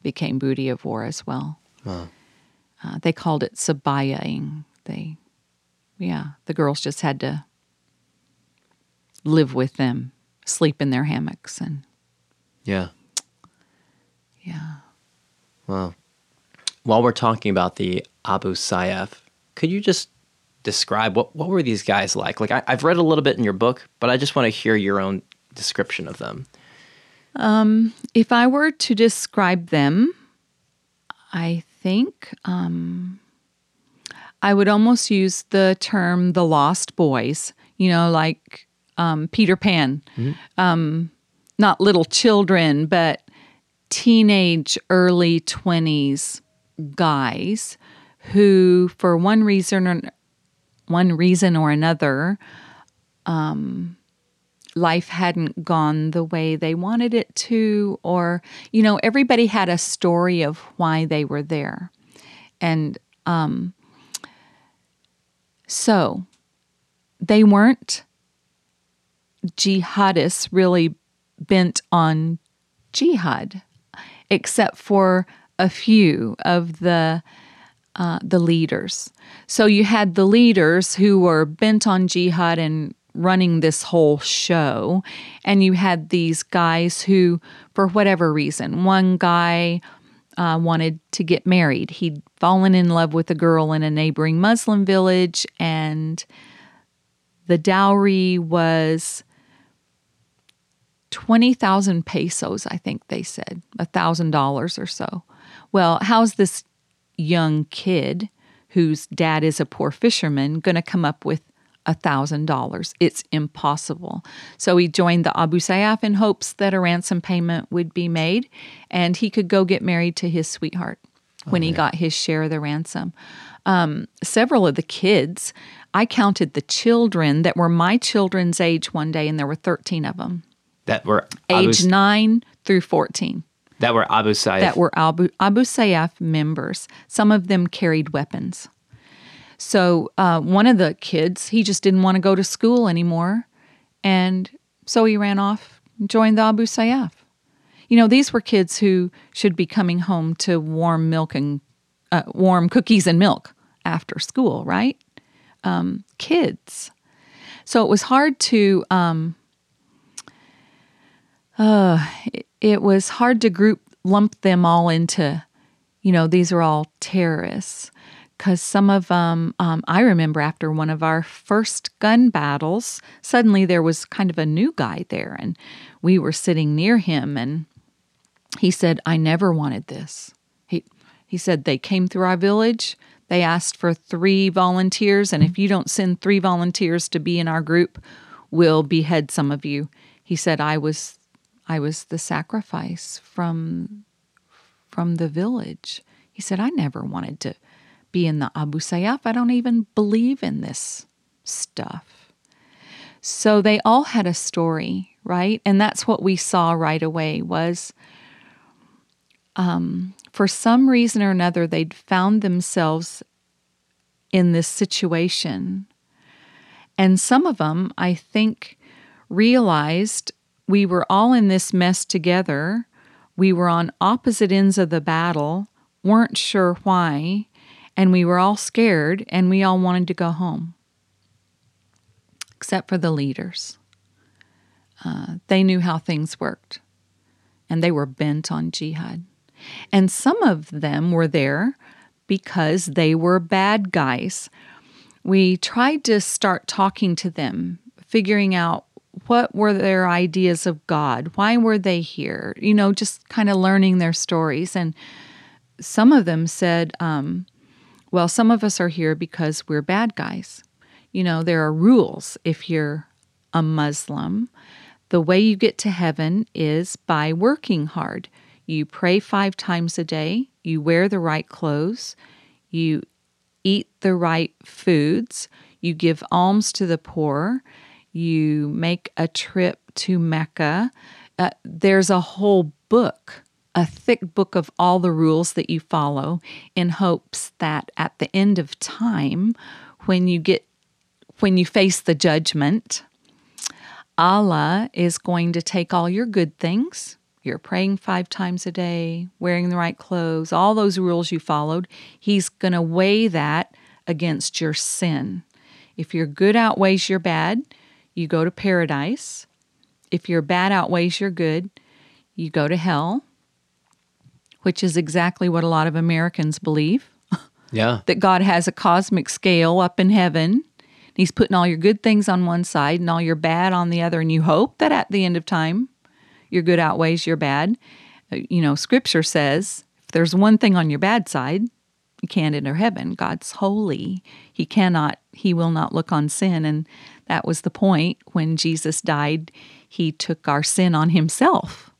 became booty of war as well. Uh, they called it sabayaing. They, yeah, the girls just had to live with them, sleep in their hammocks, and yeah. Yeah. Wow. While we're talking about the Abu Sayyaf, could you just describe what, what were these guys like? Like I, I've read a little bit in your book, but I just want to hear your own description of them. If I were to describe them, I think um, I would almost use the term the lost boys, you know, like um, Peter Pan. Um, not little children, but teenage, early 20s guys who, for one reason or one reason or another, life hadn't gone the way they wanted it to, or, you know, everybody had a story of why they were there. And um, so they weren't jihadists really bent on jihad, except for a few of the uh, the leaders. So you had the leaders who were bent on jihad and running this whole show, and you had these guys who, for whatever reason, one guy uh, wanted to get married. He'd fallen in love with a girl in a neighboring Muslim village, and the dowry was 20,000 pesos, I think they said, $1,000 or so. Well, how's this young kid whose dad is a poor fisherman going to come up with $1,000? It's impossible. So he joined the Abu Sayyaf in hopes that a ransom payment would be made and he could go get married to his sweetheart when he got his share of the ransom. Um, several of the kids, I counted the children that were my children's age one day, and there were 13 of them, That were age Abu, nine through 14 that were Abu Sayyaf. that were Abu, Abu Sayyaf members. Some of them carried weapons. So uh, one of the kids, he just didn't want to go to school anymore. And so he ran off and joined the Abu Sayyaf. You know, these were kids who should be coming home to warm milk and uh, warm cookies and milk after school, right? Um, kids. So it was hard to um, it, it was hard to group lump them all into you know these are all terrorists. Because some of them um, i remember after one of our first gun battles suddenly there was kind of a new guy there and we were sitting near him and he said i never wanted this. He, he said they came through our village. They asked for three volunteers and if you don't send three volunteers to be in our group we'll behead some of you. He said i was I was the sacrifice from from the village. He said, I never wanted to be in the Abu Sayyaf. I don't even believe in this stuff. So they all had a story, right? And that's what we saw right away was um, for some reason or another, they'd found themselves in this situation. And some of them, I think, realized we were all in this mess together. We were on opposite ends of the battle, weren't sure why, and we were all scared and we all wanted to go home. Except for the leaders. Uh, they knew how things worked and they were bent on jihad. And some of them were there because they were bad guys. We tried to start talking to them, figuring out what were their ideas of God? Why were they here? You know, just kind of learning their stories. And some of them said, um, well, some of us are here because we're bad guys. You know, there are rules if you're a Muslim. The way you get to heaven is by working hard. You pray five times a day, you wear the right clothes, you eat the right foods, you give alms to the poor, you make a trip to Mecca. Uh, there's a whole book, a thick book of all the rules that you follow in hopes that at the end of time, when you get when you face the judgment, Allah is going to take all your good things. You're praying five times a day, wearing the right clothes, all those rules you followed. He's going to weigh that against your sin. If your good outweighs your bad, you go to paradise. If your bad outweighs your good, you go to hell, which is exactly what a lot of Americans believe yeah. that God has a cosmic scale up in heaven. He's putting all your good things on one side and all your bad on the other. And you hope that at the end of time, your good outweighs your bad. Uh, You know, scripture says if there's one thing on your bad side, you can't enter heaven. God's holy. He cannot, he will not look on sin. And that was the point. When Jesus died, he took our sin on himself.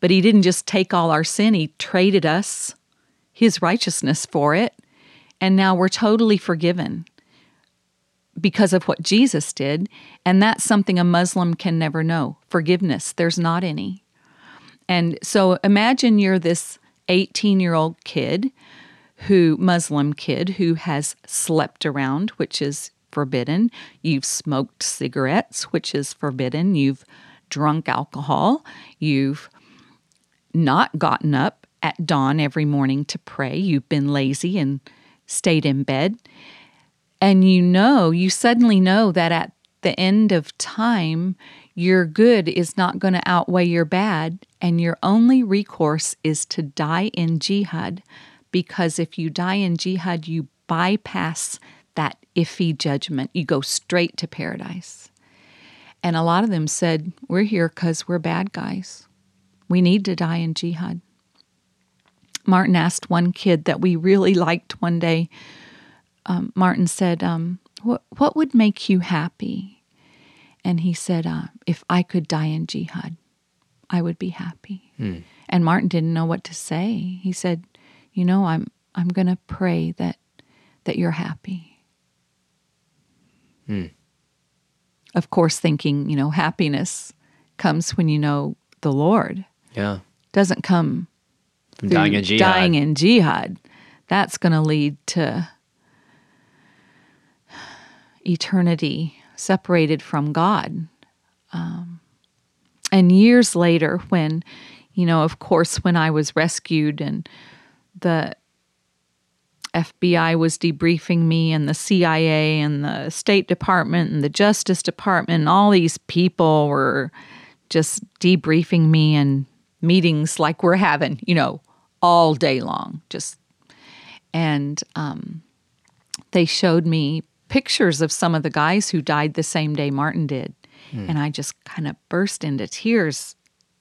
But he didn't just take all our sin, he traded us his righteousness for it. And now we're totally forgiven because of what Jesus did. And that's something a Muslim can never know forgiveness. There's not any. And so imagine you're this 18 year old kid who, Muslim kid, who has slept around, which is forbidden. You've smoked cigarettes, which is forbidden. You've drunk alcohol. You've not gotten up at dawn every morning to pray. You've been lazy and stayed in bed. And you know, you suddenly know that at the end of time, your good is not going to outweigh your bad, and your only recourse is to die in jihad, because if you die in jihad, you bypass that iffy judgment. You go straight to paradise. And a lot of them said, We're here because we're bad guys. We need to die in jihad. Martin asked one kid that we really liked one day. Um, Martin said, um, what, what would make you happy? And he said, uh, If I could die in jihad, I would be happy. And Martin didn't know what to say. He said, You know, I'm, I'm going to pray that, that you're happy. Of course, thinking, you know, happiness comes when you know the Lord, Yeah. doesn't come From dying in jihad. dying in jihad. That's going to lead to eternity separated from God. Um, and years later, when, you know, of course, when I was rescued and the FBI was debriefing me, and the CIA and the State Department and the Justice Department, and all these people were just debriefing me and meetings like we're having, you know, all day long. Just and um, they showed me pictures of some of the guys who died the same day Martin did, and I just kind of burst into tears.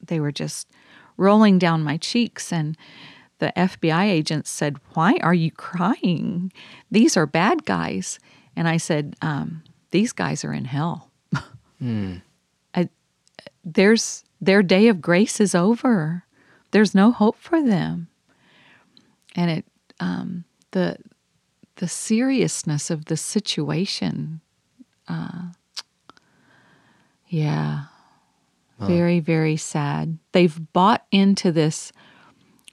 They were just rolling down my cheeks, and the FBI agent said, "Why are you crying? These are bad guys." And I said, um, "These guys are in hell." I, there's their day of grace is over. There's no hope for them. And it um, the the seriousness of the situation. Uh, yeah, very very sad. They've bought into this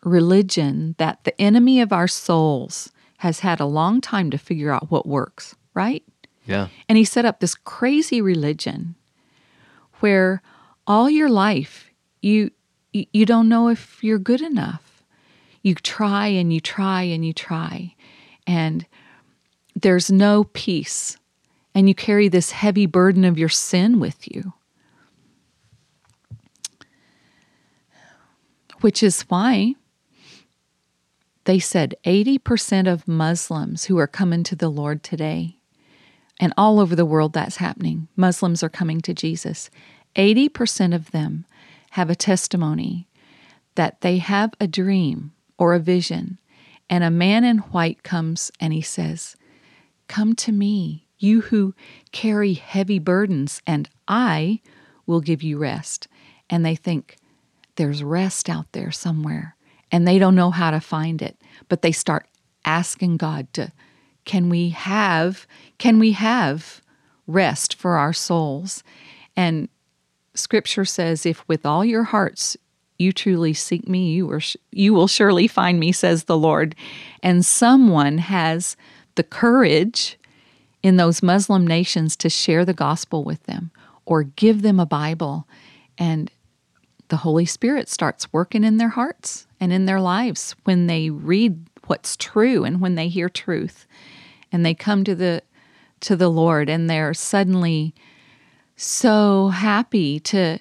religion that the enemy of our souls has had a long time to figure out what works. Right. Yeah. And he set up this crazy religion where all your life you you you don't know if you're good enough. You try and you try and you try and there's no peace and you carry this heavy burden of your sin with you. Which is why they said 80% of Muslims who are coming to the Lord today and all over the world that's happening. Muslims are coming to Jesus. 80% of them have a testimony that they have a dream or a vision, and a man in white comes and he says, Come to me, you who carry heavy burdens, and I will give you rest. And they think there's rest out there somewhere, and they don't know how to find it, but they start asking God to can we have can we have rest for our souls? And scripture says if with all your hearts you truly seek me you are you will surely find me says the lord. And someone has the courage in those muslim nations to share the gospel with them or give them a bible and the holy spirit starts working in their hearts and in their lives when they read what's true and when they hear truth and they come to the to the Lord and they're suddenly so happy to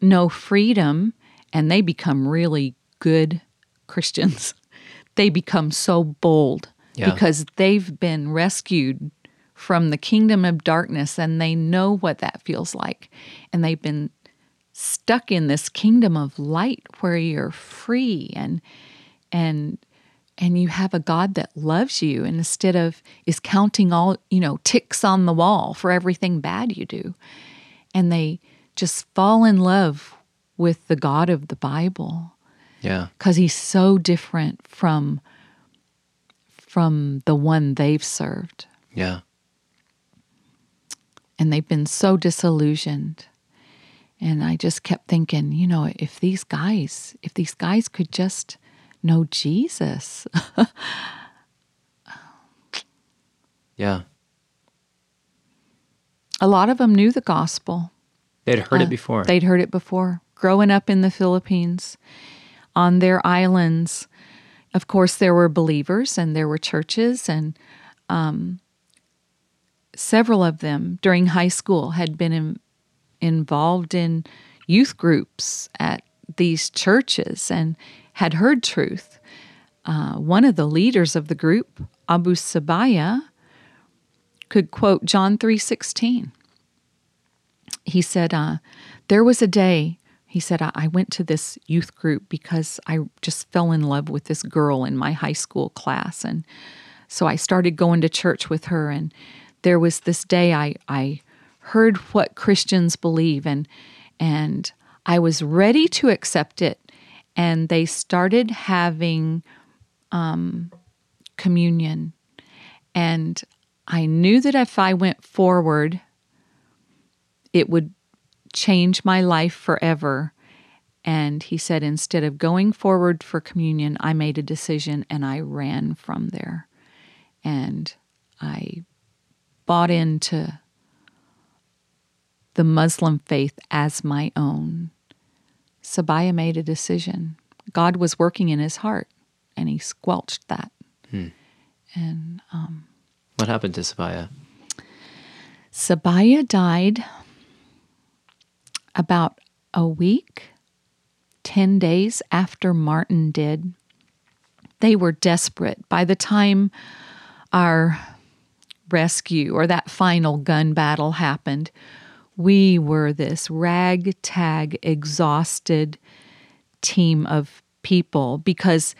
know freedom and they become really good Christians. they become so bold Yeah. because they've been rescued from the kingdom of darkness and they know what that feels like. And they've been stuck in this kingdom of light where you're free and and and you have a God that loves you and instead of is counting all, you know, ticks on the wall for everything bad you do. And they just fall in love with the God of the Bible Yeah. because he's so different from from the one they've served. Yeah. and they've been so disillusioned. And I just kept thinking, you know, if these guys, if these guys could just know Jesus, Yeah. a lot of them knew the gospel. They'd heard Uh, it before. They'd heard it before. Growing up in the Philippines, on their islands, of course, there were believers and there were churches, and um, several of them during high school had been in, involved in youth groups at these churches and had heard truth. Uh, one of the leaders of the group, Abu Sabaya, could quote John 3:16. He said, uh, "There was a day." He said, I-, "I went to this youth group because I just fell in love with this girl in my high school class, and so I started going to church with her. And there was this day I I heard what Christians believe, and and I was ready to accept it. And they started having um, communion, and I knew that if I went forward, it would change my life forever. And he said, instead of going forward for communion, I made a decision and I ran from there. And I bought into the Muslim faith as my own. Sabaya made a decision. God was working in his heart, and he squelched that. Hmm. And um, What happened to Sabaya? Sabaya died about a week, 10 days after Martin did. They were desperate. By the time our rescue or that final gun battle happened, we were this ragtag, exhausted team of people because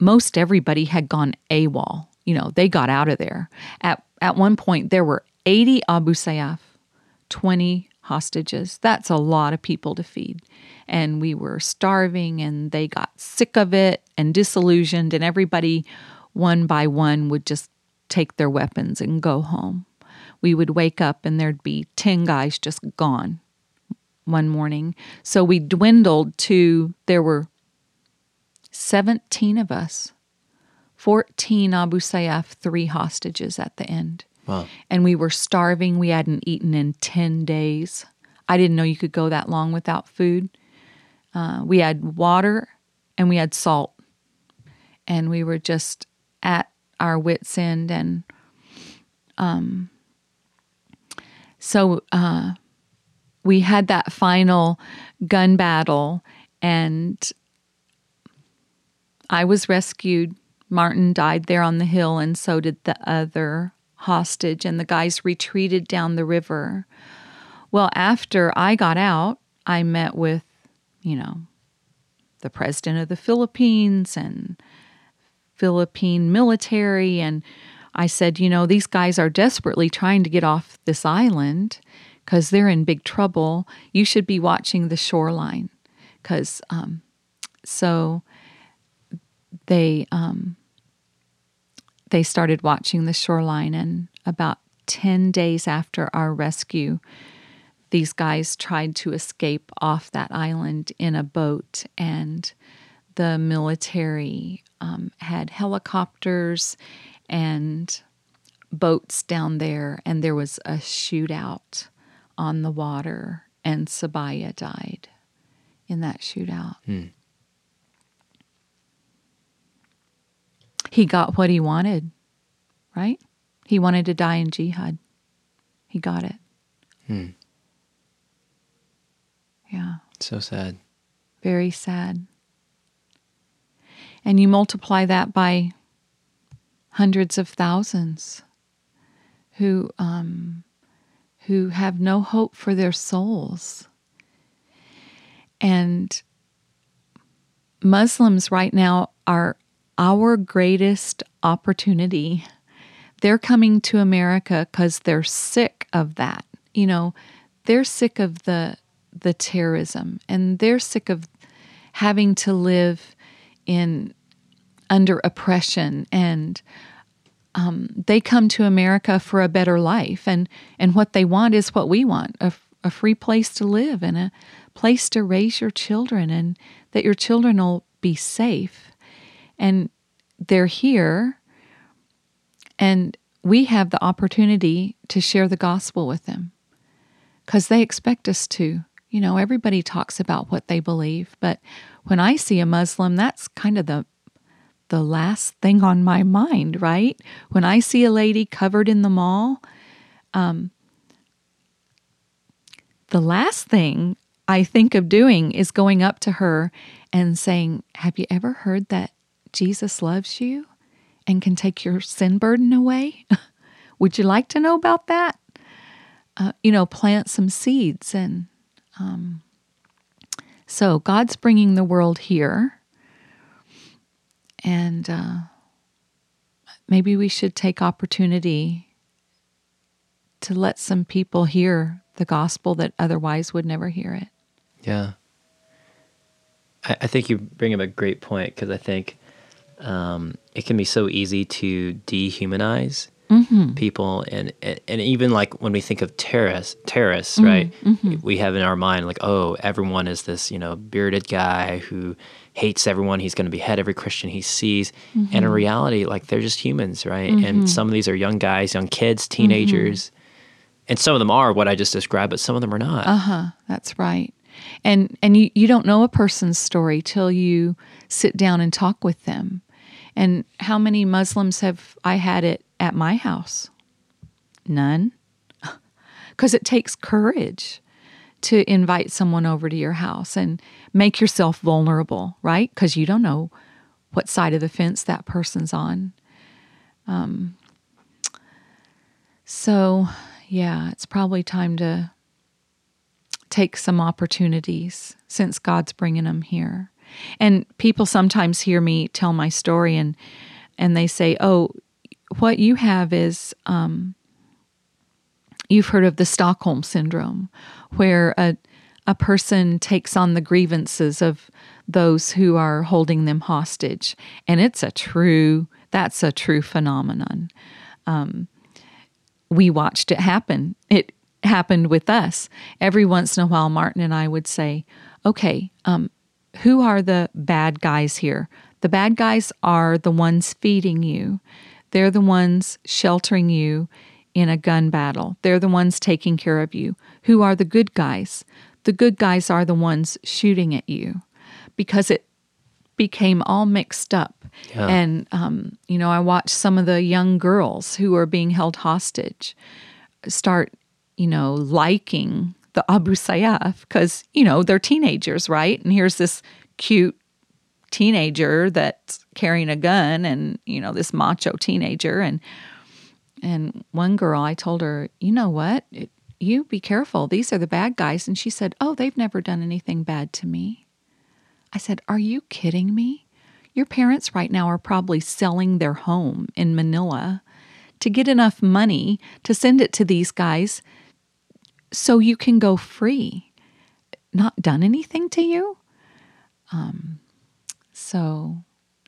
most everybody had gone AWOL. You know, they got out of there. At, at one point, there were 80 Abu Sayyaf, 20 hostages. That's a lot of people to feed. And we were starving, and they got sick of it and disillusioned, and everybody, one by one, would just take their weapons and go home. We would wake up, and there'd be 10 guys just gone one morning. So we dwindled to there were 17 of us, 14 Abu Sayyaf, three hostages at the end. Wow. And we were starving. We hadn't eaten in 10 days. I didn't know you could go that long without food. Uh, we had water and we had salt. And we were just at our wits' end. And um, so uh, we had that final gun battle, and I was rescued. Martin died there on the hill, and so did the other hostage, and the guys retreated down the river. Well, after I got out, I met with, you know, the president of the Philippines and Philippine military. And I said, you know, these guys are desperately trying to get off this island because they're in big trouble. You should be watching the shoreline. Because, um, so they, um, they started watching the shoreline, and about 10 days after our rescue, these guys tried to escape off that island in a boat, and the military um, had helicopters and boats down there, and there was a shootout on the water, and Sabaya died in that shootout. Hmm. He got what he wanted, right? He wanted to die in jihad. He got it. Hmm. Yeah, So sad. very sad. And you multiply that by hundreds of thousands who um, who have no hope for their souls. And Muslims right now are our greatest opportunity. They're coming to America because they're sick of that. You know, they're sick of the the terrorism and they're sick of having to live in under oppression and um, they come to America for a better life. And and what they want is what we want a, a free place to live and a place to raise your children and that your children will be safe. And they're here and we have the opportunity to share the gospel with them because they expect us to. You know everybody talks about what they believe but when i see a muslim that's kind of the the last thing on my mind right when i see a lady covered in the mall um, the last thing I think of doing is going up to her and saying, Have you ever heard that Jesus loves you and can take your sin burden away? Would you like to know about that? Uh, you know, plant some seeds. And um, so God's bringing the world here. And uh, maybe we should take opportunity to let some people hear the gospel that otherwise would never hear it. Yeah. I, I think you bring up a great point because I think um, it can be so easy to dehumanize Mm-hmm. people, and and even like when we think of terrorists, terrorists, Mm-hmm. right? We have in our mind like, oh, everyone is this you know bearded guy who hates everyone. He's going to behead every Christian he sees, and Mm-hmm. in reality, like they're just humans, right? And some of these are young guys, young kids, teenagers. And some of them are what I just described, but some of them are not. Uh huh. That's right. And and you, you don't know a person's story till you sit down and talk with them. And how many Muslims have I had it at my house? None. Because it takes courage to invite someone over to your house and make yourself vulnerable, right? Because you don't know what side of the fence that person's on. Um, so, yeah, it's probably time to take some opportunities since God's bringing them here. And people sometimes hear me tell my story and and they say, "Oh, what you have is um, you've heard of the Stockholm syndrome, where a a person takes on the grievances of those who are holding them hostage, and it's a true that's a true phenomenon. Um, we watched it happen. It happened with us. Every once in a while, Martin and I would say, "Okay, um, who are the bad guys here? The bad guys are the ones feeding you. They're the ones sheltering you in a gun battle. They're the ones taking care of you. Who are the good guys? The good guys are the ones shooting at you because it became all mixed up. Yeah. And, um, you know, I watched some of the young girls who are being held hostage start, you know, liking the Abu Sayyaf because, you know, they're teenagers, right? And here's this cute teenager that's carrying a gun and, you know, this macho teenager. And, and one girl, I told her, you know what? It, you be careful. These are the bad guys. And she said, oh, they've never done anything bad to me. I said, Are you kidding me? Your parents right now are probably selling their home in Manila to get enough money to send it to these guys so you can go free. Not done anything to you? Um, so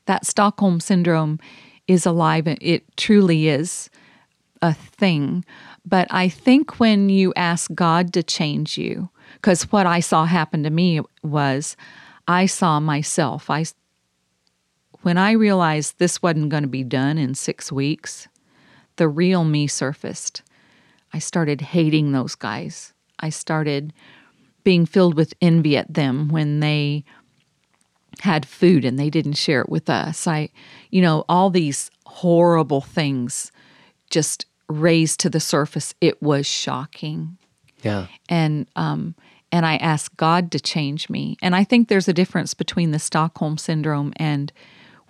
that Stockholm syndrome is alive. It truly is a thing. But I think when you ask God to change you, because what I saw happen to me was I saw myself. I when I realized this wasn't going to be done in 6 weeks, the real me surfaced. I started hating those guys. I started being filled with envy at them when they had food and they didn't share it with us. I you know, all these horrible things just raised to the surface. It was shocking Yeah. and um, and I asked God to change me. And I think there's a difference between the Stockholm syndrome and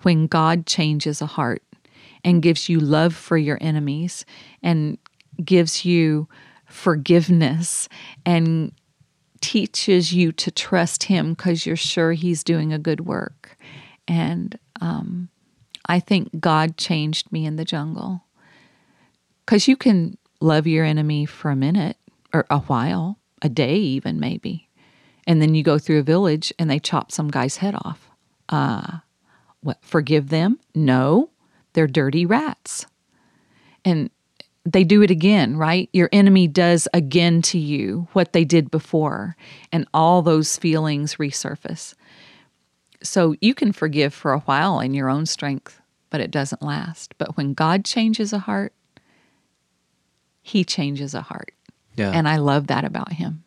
when God changes a heart and gives you love for your enemies and gives you forgiveness and teaches you to trust Him because you're sure He's doing a good work. And um, I think God changed me in the jungle because you can love your enemy for a minute or a while, a day even maybe, and then you go through a village and they chop some guy's head off. Uh, what? Forgive them? No, they're dirty rats, and they do it again, right? Your enemy does again to you what they did before, and all those feelings resurface. So you can forgive for a while in your own strength, but it doesn't last. But when God changes a heart, He changes a heart. Yeah. And I love that about Him.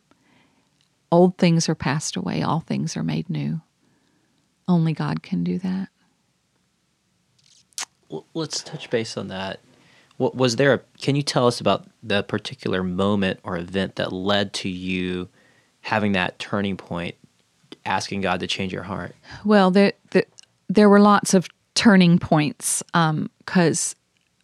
Old things are passed away, all things are made new. Only God can do that. Let's touch base on that. What was there? A, can you tell us about the particular moment or event that led to you having that turning point, asking God to change your heart? Well, there the, there were lots of turning points because um,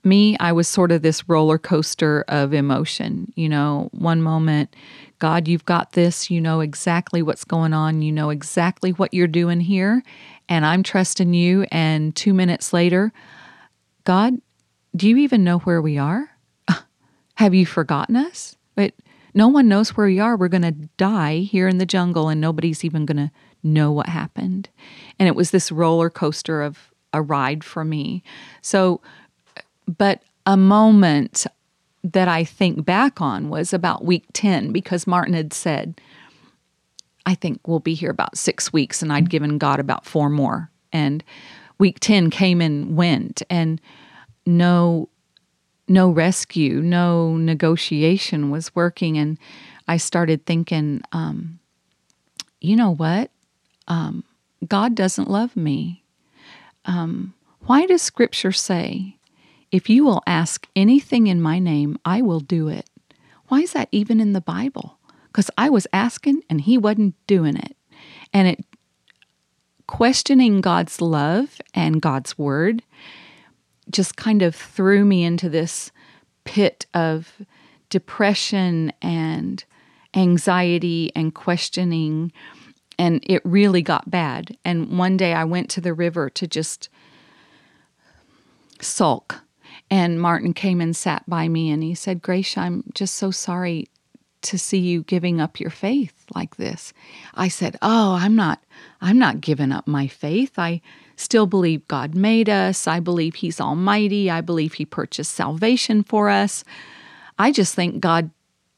me, I was sort of this roller coaster of emotion. You know, one moment, God, you've got this. You know exactly what's going on. You know exactly what you're doing here, and I'm trusting you. And two minutes later, God, do you even know where we are? Have you forgotten us? But no one knows where we are. We're going to die here in the jungle, and nobody's even going to know what happened. And it was this roller coaster of a ride for me. So, but a moment that I think back on was about week 10 because Martin had said, I think we'll be here about six weeks, and I'd given God about four more. And week 10 came and went, and no no rescue, no negotiation was working. And I started thinking, um, you know what? Um, God doesn't love me. Um, why does Scripture say, if you will ask anything in my name, I will do it? Why is that even in the Bible? Because I was asking and he wasn't doing it. And it questioning God's love and God's word just kind of threw me into this pit of depression and anxiety and questioning. And it really got bad. And one day I went to the river to just sulk. And Martin came and sat by me and he said, Grace, I'm just so sorry to see you giving up your faith like this. I said, "Oh, I'm not I'm not giving up my faith. I still believe God made us. I believe he's almighty. I believe he purchased salvation for us. I just think God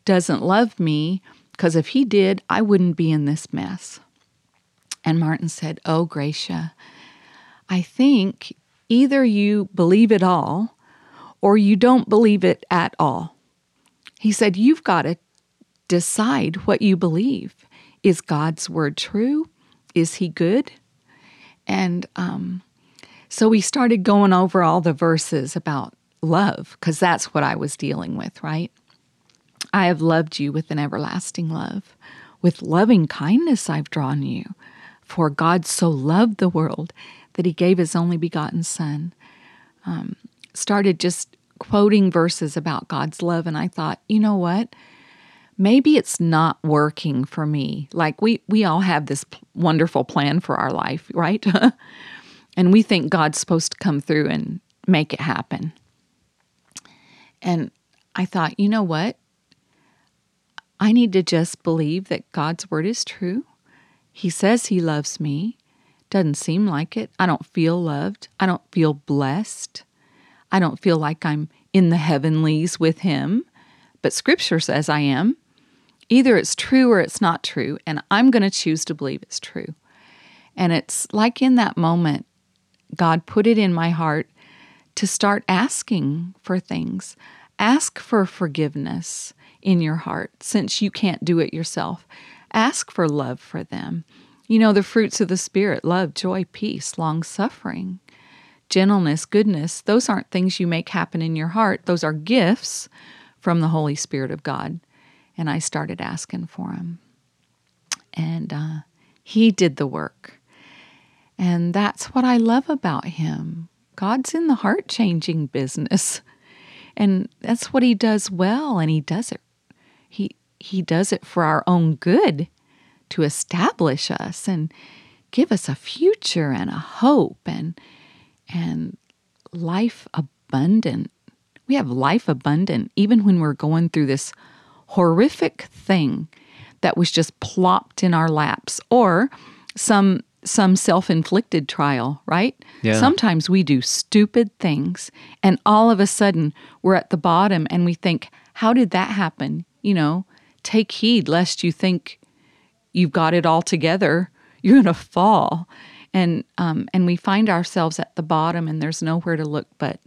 doesn't love me because if he did, I wouldn't be in this mess." And Martin said, "Oh, Gracia, I think either you believe it all or you don't believe it at all." He said, You've got to decide what you believe. Is God's word true? Is he good? And um, so we started going over all the verses about love, because that's what I was dealing with, right? I have loved you with an everlasting love. With loving kindness I've drawn you. For God so loved the world that he gave his only begotten Son. Um, started just quoting verses about God's love, and I thought, you know what? maybe it's not working for me. Like we we all have this wonderful plan for our life, right? and we think God's supposed to come through and make it happen. And I thought, you know what? I need to just believe that God's word is true. He says he loves me. Doesn't seem like it. I don't feel loved. I don't feel blessed. I don't feel like I'm in the heavenlies with him. But scripture says I am. Either it's true or it's not true, and I'm going to choose to believe it's true. And it's like in that moment, God put it in my heart to start asking for things. Ask for forgiveness in your heart since you can't do it yourself. Ask for love for them. You know, the fruits of the Spirit love, joy, peace, long suffering, gentleness, goodness those aren't things you make happen in your heart. Those are gifts from the Holy Spirit of God and I started asking for him. And uh, he did the work. And that's what I love about him. God's in the heart changing business. And that's what he does well, and he does it. He, he does it for our own good to establish us and give us a future and a hope and, and life abundant. We have life abundant even when we're going through this horrific thing that was just plopped in our laps or some some self-inflicted trial, right? Yeah. Sometimes we do stupid things and all of a sudden we're at the bottom and we think, how did that happen? You know, take heed lest you think you've got it all together. You're going to fall. And um, and we find ourselves at the bottom and there's nowhere to look but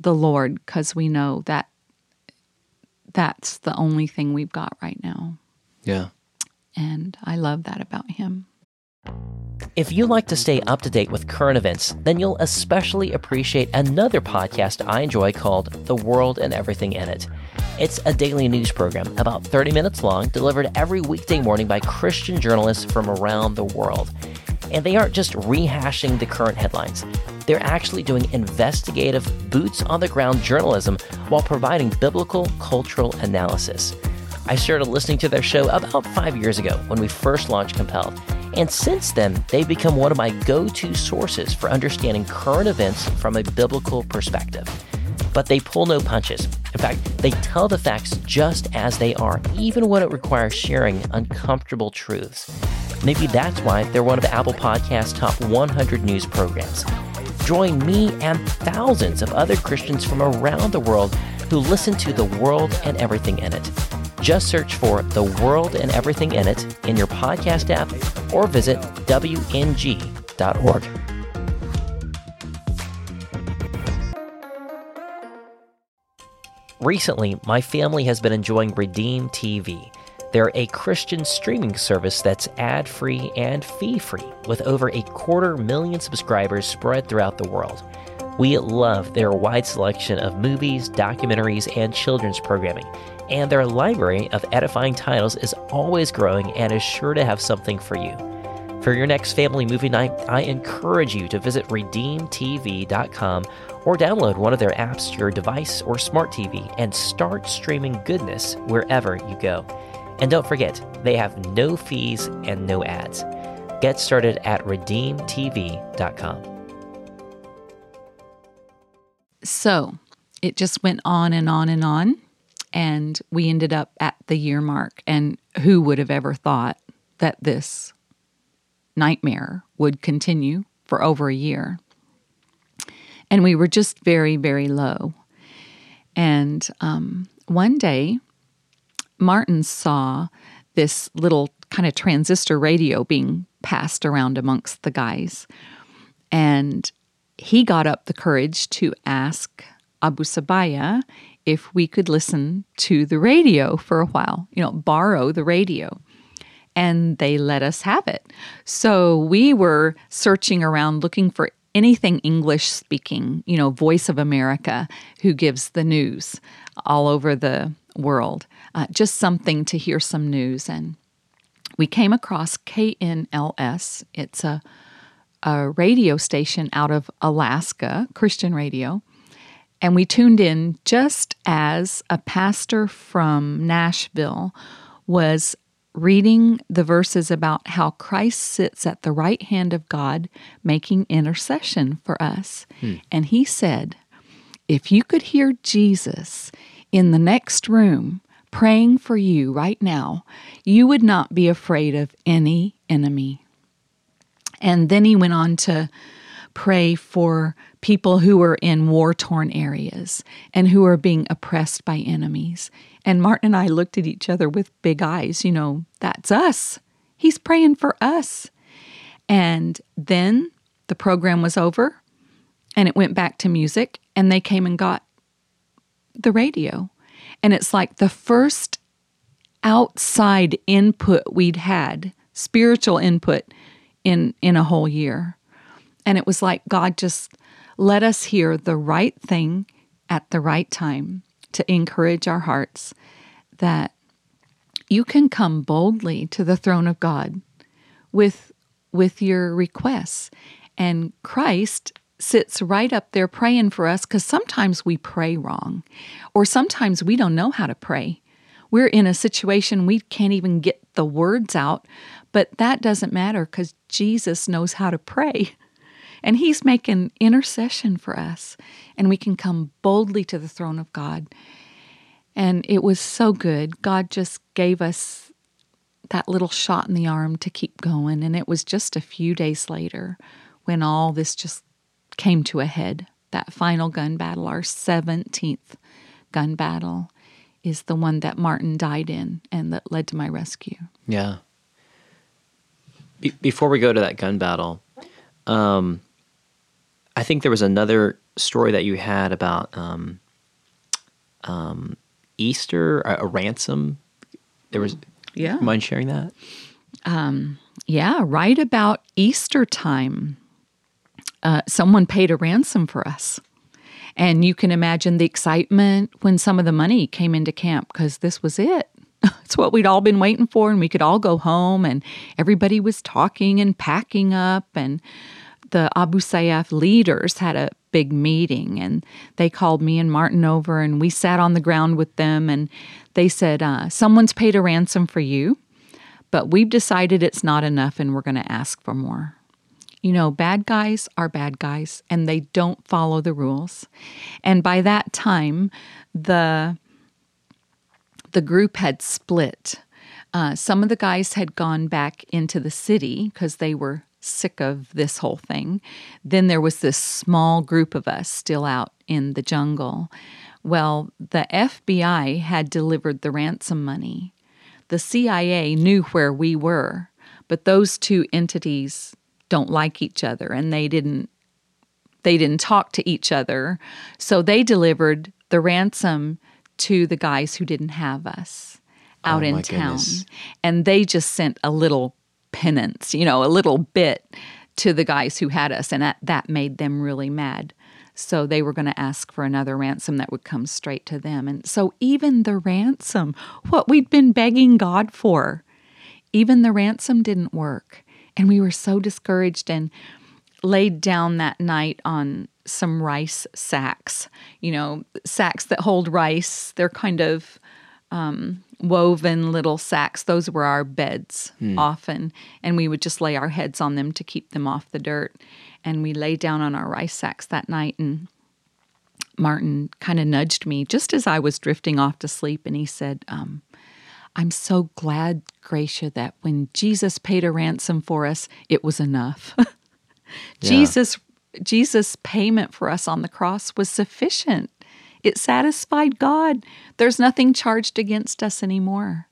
the Lord because we know that that's the only thing we've got right now. Yeah. And I love that about him. If you like to stay up to date with current events, then you'll especially appreciate another podcast I enjoy called The World and Everything in It. It's a daily news program about 30 minutes long, delivered every weekday morning by Christian journalists from around the world. And they aren't just rehashing the current headlines, they're actually doing investigative, boots on the ground journalism while providing biblical cultural analysis. I started listening to their show about five years ago when we first launched Compelled. And since then, they've become one of my go to sources for understanding current events from a biblical perspective. But they pull no punches. In fact, they tell the facts just as they are, even when it requires sharing uncomfortable truths. Maybe that's why they're one of Apple Podcast's top 100 news programs. Join me and thousands of other Christians from around the world who listen to the world and everything in it. Just search for The World and Everything in It in your podcast app or visit WNG.org. Recently, my family has been enjoying Redeem TV. They're a Christian streaming service that's ad free and fee free, with over a quarter million subscribers spread throughout the world. We love their wide selection of movies, documentaries, and children's programming, and their library of edifying titles is always growing and is sure to have something for you. For your next family movie night, I encourage you to visit redeemtv.com or download one of their apps to your device or smart TV and start streaming goodness wherever you go. And don't forget, they have no fees and no ads. Get started at redeemtv.com. So it just went on and on and on. And we ended up at the year mark. And who would have ever thought that this nightmare would continue for over a year? And we were just very, very low. And um, one day, Martin saw this little kind of transistor radio being passed around amongst the guys. And he got up the courage to ask Abu Sabaya if we could listen to the radio for a while, you know, borrow the radio. And they let us have it. So we were searching around looking for anything English speaking, you know, Voice of America, who gives the news all over the world, uh, just something to hear some news. And we came across KNLS. It's a, a radio station out of Alaska, Christian radio. And we tuned in just as a pastor from Nashville was reading the verses about how Christ sits at the right hand of God making intercession for us. Hmm. And he said, If you could hear Jesus in the next room praying for you right now, you would not be afraid of any enemy. And then he went on to pray for people who were in war torn areas and who are being oppressed by enemies. And Martin and I looked at each other with big eyes. You know, that's us. He's praying for us. And then the program was over and it went back to music, and they came and got the radio. And it's like the first outside input we'd had, spiritual input in in a whole year. And it was like God just let us hear the right thing at the right time to encourage our hearts that you can come boldly to the throne of God with with your requests and Christ sits right up there praying for us cuz sometimes we pray wrong or sometimes we don't know how to pray. We're in a situation we can't even get the words out, but that doesn't matter cuz Jesus knows how to pray. And He's making intercession for us, and we can come boldly to the throne of God. And it was so good. God just gave us that little shot in the arm to keep going. And it was just a few days later when all this just came to a head. That final gun battle, our 17th gun battle, is the one that Martin died in and that led to my rescue. Yeah. Be- before we go to that gun battle, um, I think there was another story that you had about um, um, Easter, a, a, ransom. There was, yeah. Mind sharing that? Um, Yeah, right about Easter time, uh, someone paid a ransom for us. And you can imagine the excitement when some of the money came into camp because this was it. It's what we'd all been waiting for, and we could all go home, and everybody was talking and packing up. And the Abu Sayyaf leaders had a big meeting, and they called me and Martin over, and we sat on the ground with them, and they said, uh, Someone's paid a ransom for you, but we've decided it's not enough, and we're going to ask for more. You know, bad guys are bad guys and they don't follow the rules. And by that time, the the group had split. Uh, some of the guys had gone back into the city because they were sick of this whole thing. Then there was this small group of us still out in the jungle. Well, the FBI had delivered the ransom money. The CIA knew where we were, but those two entities don't like each other and they didn't they didn't talk to each other. So they delivered the ransom to the guys who didn't have us out Oh, in town. goodness. And they just sent a little penance, you know, a little bit to the guys who had us. And that, that made them really mad. So they were going to ask for another ransom that would come straight to them. And so even the ransom, what we'd been begging God for, even the ransom didn't work. And we were so discouraged and laid down that night on some rice sacks, you know, sacks that hold rice. They're kind of um, woven little sacks. Those were our beds often. And we would just lay our heads on them to keep them off the dirt. And we lay down on our rice sacks that night and Martin kind of nudged me just as I was drifting off to sleep, and he said, um, I'm so glad, Gracia, that when Jesus paid a ransom for us, it was enough. Jesus Jesus' payment for us on the cross was sufficient. It satisfied God. There's nothing charged against us anymore.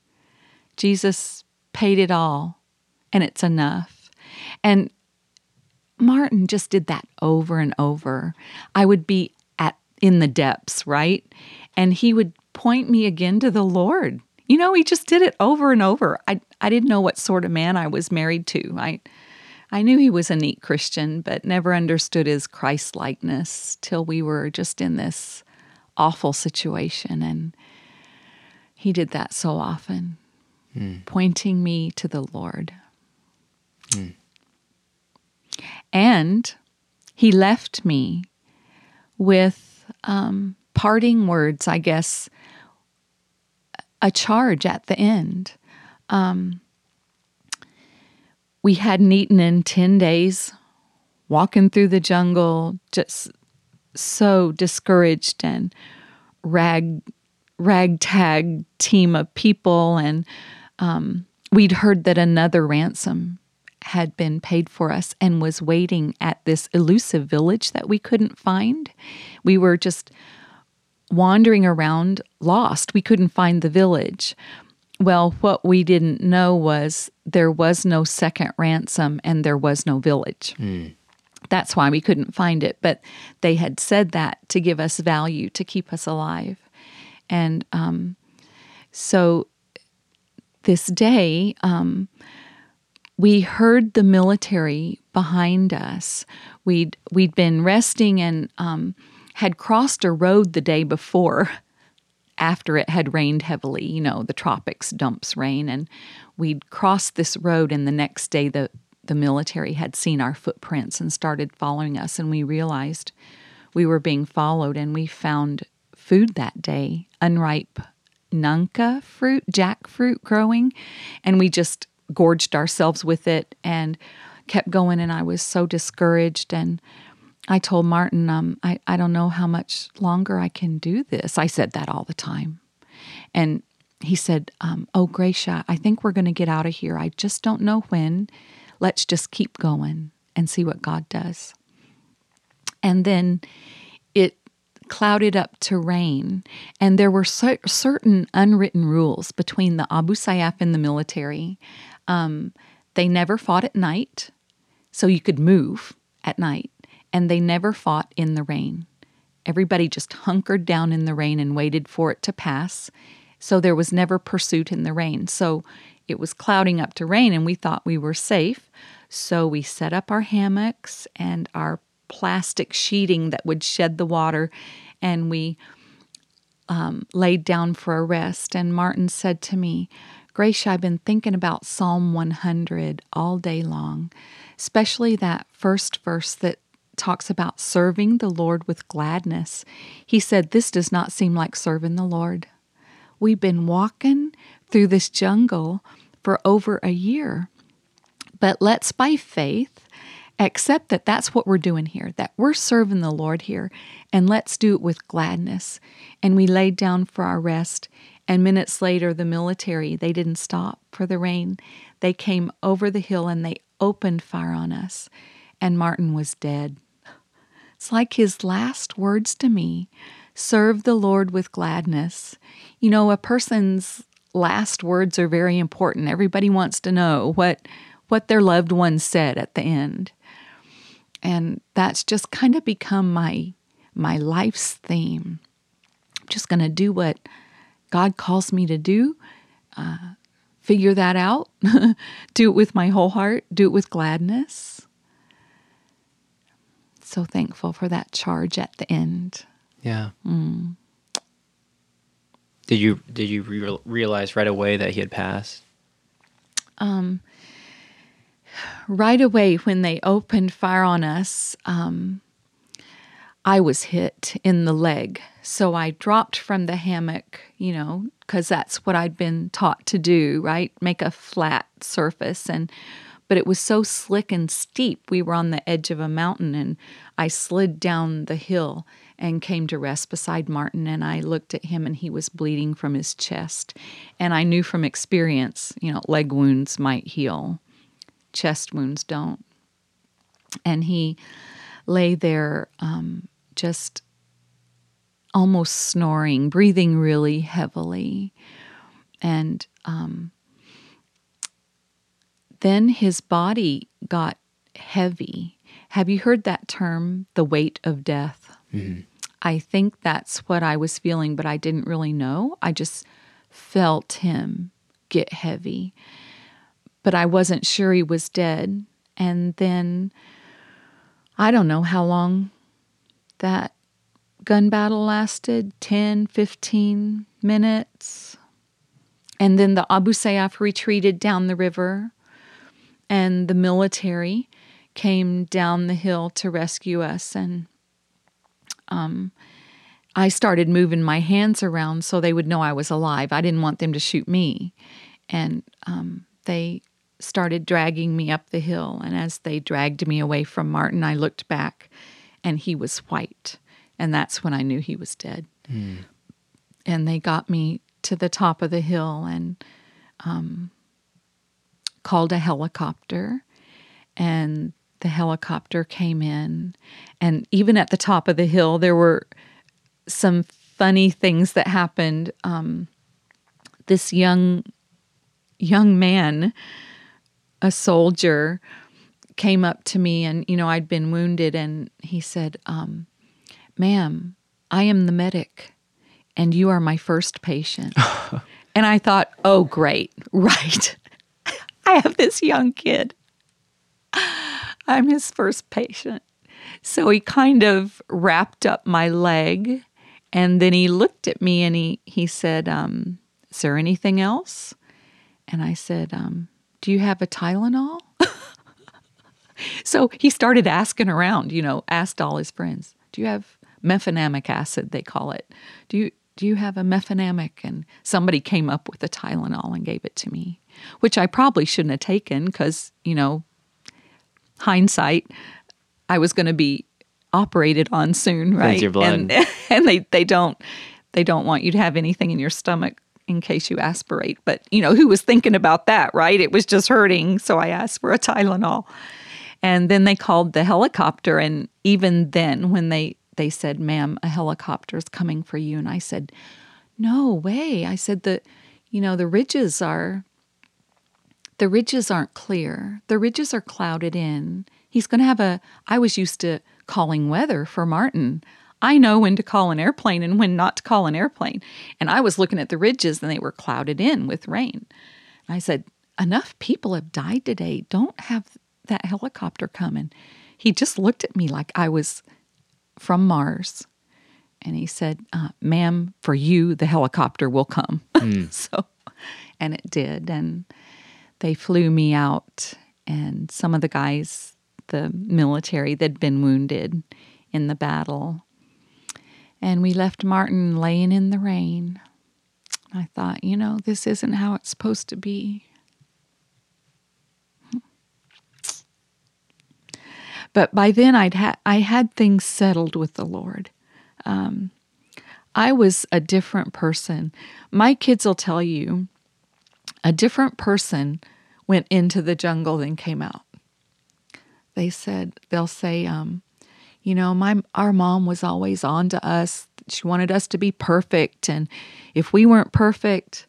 Jesus paid it all, and it's enough. And Martin just did that over and over. I would be at in the depths, right? And he would point me again to the Lord. You know, he just did it over and over. I I didn't know what sort of man I was married to. I I knew he was a neat Christian, but never understood his Christ likeness till we were just in this awful situation. And he did that so often, pointing me to the Lord. And he left me with um, parting words, I guess, a charge at the end. Um, we hadn't eaten in 10 days, walking through the jungle, just so discouraged and rag ragtag team of people. And um, we'd heard that another ransom had been paid for us and was waiting at this elusive village that we couldn't find. We were just wandering around lost. We couldn't find the village. Well what we didn't know was there was no second ransom and there was no village that's why we couldn't find it. But they had said that to give us value, to keep us alive. And um, so this day, um, we heard the military behind us. We'd we'd been resting and um, had crossed a road the day before. After it had rained heavily, you know, the tropics dumps rain, and we'd crossed this road. And the next day, the the military had seen our footprints and started following us, and we realized we were being followed. And we found food that day unripe nangka fruit, jackfruit growing, and we just gorged ourselves with it and kept going. And I was so discouraged. And I told Martin, um, I, I don't know how much longer I can do this. I said that all the time. And he said, um, Oh, Gracia, I think we're going to get out of here. I just don't know when. Let's just keep going and see what God does. And then it clouded up to rain, and there were cer- certain unwritten rules between the Abu Sayyaf and the military. Um, they never fought at night, so you could move at night, and they never fought in the rain. Everybody just hunkered down in the rain and waited for it to pass So there was never pursuit in the rain. So it was clouding up to rain, and we thought we were safe. So we set up our hammocks and our plastic sheeting that would shed the water, and we um, laid down for a rest. And Martin said to me, Gracia, I've been thinking about Psalm 100 all day long, especially that first verse that talks about serving the Lord with gladness. He said, This does not seem like serving the Lord. We've been walking through this jungle for over a year, but let's by faith accept that that's what we're doing here, that we're serving the Lord here, and let's do it with gladness. And we laid down for our rest. And minutes later, the military, they didn't stop for the rain. They came over the hill and they opened fire on us. And Martin was dead. It's like his last words to me serve the Lord with gladness. You know, a person's last words are very important. Everybody wants to know what what their loved one said at the end. And that's just kind of become my my life's theme. I'm just going to do what God calls me to do. Uh, figure that out. do it with my whole heart. Do it with gladness. So thankful for that charge at the end. Yeah. Mm. Did you did you re- realize right away that he had passed? Um, right away when they opened fire on us, um, I was hit in the leg. So I dropped from the hammock, you know, because that's what I'd been taught to do, right? Make a flat surface. And but it was so slick and steep. We were on the edge of a mountain, and I slid down the hill and came to rest beside Martin. And I looked at him, and he was bleeding from his chest. And I knew from experience, you know, leg wounds might heal, chest wounds don't. And he lay there um, just almost snoring, breathing really heavily. And um, then his body got heavy. Have you heard that term, the weight of death? Mm-hmm. I think that's what I was feeling, but I didn't really know. I just felt him get heavy. But I wasn't sure he was dead. And then I don't know how long that gun battle lasted 10, 15 minutes. And then the Abu Sayyaf retreated down the river, and the military came down the hill to rescue us. And um, I started moving my hands around so they would know I was alive. I didn't want them to shoot me. And um, they started dragging me up the hill. And as they dragged me away from Martin, I looked back and he was white. And that's when I knew he was dead. Mm. And they got me to the top of the hill and um, called a helicopter. And the helicopter came in. And even at the top of the hill, there were some funny things that happened. Um, this young young man, a soldier, came up to me and you know I'd been wounded and he said, um, "Ma'am, I am the medic, and you are my first patient." and I thought, "Oh, great, right." I have this young kid. I'm his first patient. So he kind of wrapped up my leg and then he looked at me and he, he said, um, Is there anything else? And I said, um, Do you have a Tylenol? so he started asking around, you know, asked all his friends, Do you have mefenamic acid, they call it? Do you do you have a mefenamic? And somebody came up with a Tylenol and gave it to me, which I probably shouldn't have taken because, you know, hindsight, I was going to be operated on soon, right? Your blood. And, and they, they don't they don't want you to have anything in your stomach in case you aspirate. But you know, who was thinking about that, right? It was just hurting, so I asked for a Tylenol. And then they called the helicopter and even then when they they said, "Ma'am, a helicopter is coming for you." And I said, "No way." I said the you know, the ridges are the ridges aren't clear. The ridges are clouded in. He's going to have a I was used to calling weather for Martin. I know when to call an airplane and when not to call an airplane. And I was looking at the ridges and they were clouded in with rain. And I said, Enough people have died today. Don't have that helicopter coming. He just looked at me like I was from Mars. And he said, uh, Ma'am, for you, the helicopter will come. so, and it did. And they flew me out, and some of the guys, the military, that'd been wounded in the battle. And we left Martin laying in the rain. I thought, you know, this isn't how it's supposed to be. But by then, I'd ha- I had things settled with the Lord. Um, I was a different person. My kids will tell you a different person went into the jungle than came out. They said, they'll say, um, you know, my our mom was always on to us. She wanted us to be perfect, and if we weren't perfect,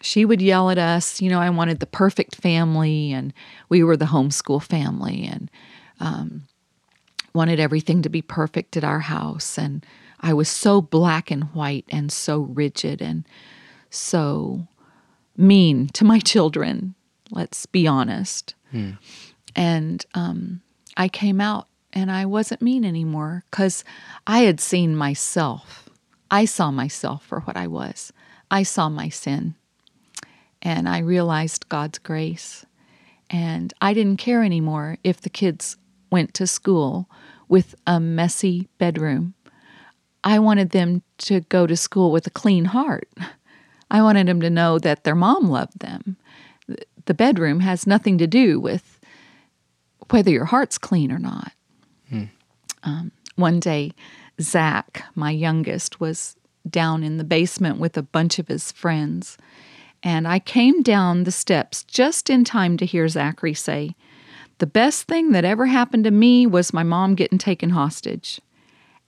she would yell at us. You know, I wanted the perfect family, and we were the homeschool family, and um, wanted everything to be perfect at our house. And I was so black and white, and so rigid, and so mean to my children. Let's be honest. And um, I came out and I wasn't mean anymore because I had seen myself. I saw myself for what I was. I saw my sin. And I realized God's grace. And I didn't care anymore if the kids went to school with a messy bedroom. I wanted them to go to school with a clean heart. I wanted them to know that their mom loved them. The bedroom has nothing to do with whether your heart's clean or not. Um, one day, Zach, my youngest, was down in the basement with a bunch of his friends. And I came down the steps just in time to hear Zachary say, The best thing that ever happened to me was my mom getting taken hostage.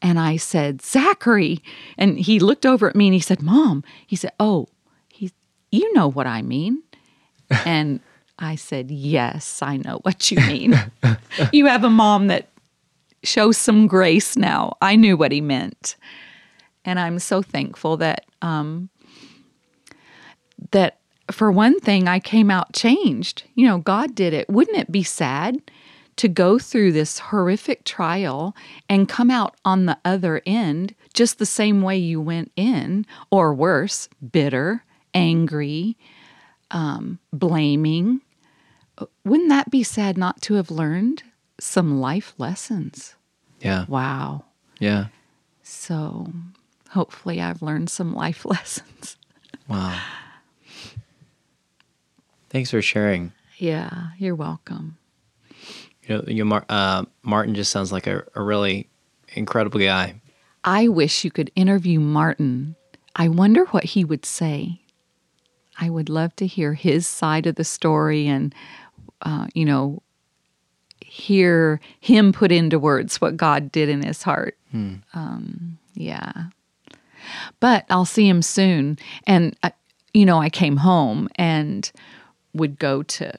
And I said, Zachary. And he looked over at me and he said, Mom. He said, Oh, he, you know what I mean. and I said, Yes, I know what you mean. you have a mom that shows some grace now. I knew what he meant. And I'm so thankful that um, that for one thing I came out changed. You know, God did it. Wouldn't it be sad to go through this horrific trial and come out on the other end just the same way you went in, or worse, bitter, angry, um, blaming? Wouldn't that be sad not to have learned some life lessons? Yeah. Wow. Yeah. So hopefully I've learned some life lessons. Wow. Thanks for sharing. Yeah, you're welcome. You know, you Mar- uh, Martin just sounds like a, a really incredible guy. I wish you could interview Martin. I wonder what he would say. I would love to hear his side of the story and, uh, you know, hear him put into words what God did in his heart. Um, yeah. But I'll see him soon. And, uh, you know, I came home and would go to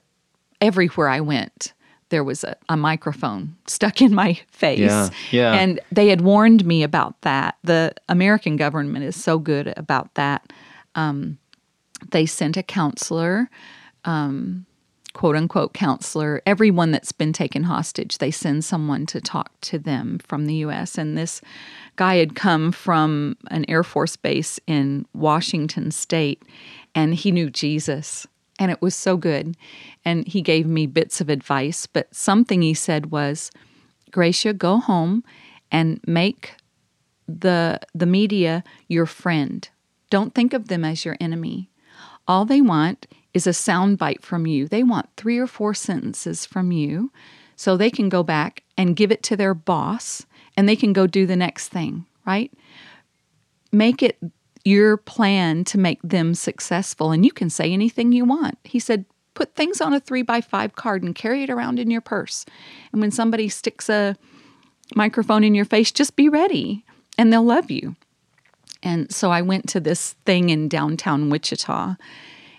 everywhere I went. There was a, a microphone stuck in my face. Yeah, yeah. And they had warned me about that. The American government is so good about that. Um, they sent a counselor, um, quote unquote counselor. Everyone that's been taken hostage, they send someone to talk to them from the U.S. And this guy had come from an Air Force base in Washington State, and he knew Jesus. And it was so good. And he gave me bits of advice, but something he said was, Gracia, go home and make the the media your friend. Don't think of them as your enemy. All they want is a soundbite from you. They want three or four sentences from you so they can go back and give it to their boss and they can go do the next thing, right? Make it your plan to make them successful and you can say anything you want. He said, put things on a three by five card and carry it around in your purse. And when somebody sticks a microphone in your face, just be ready and they'll love you. And so I went to this thing in downtown Wichita,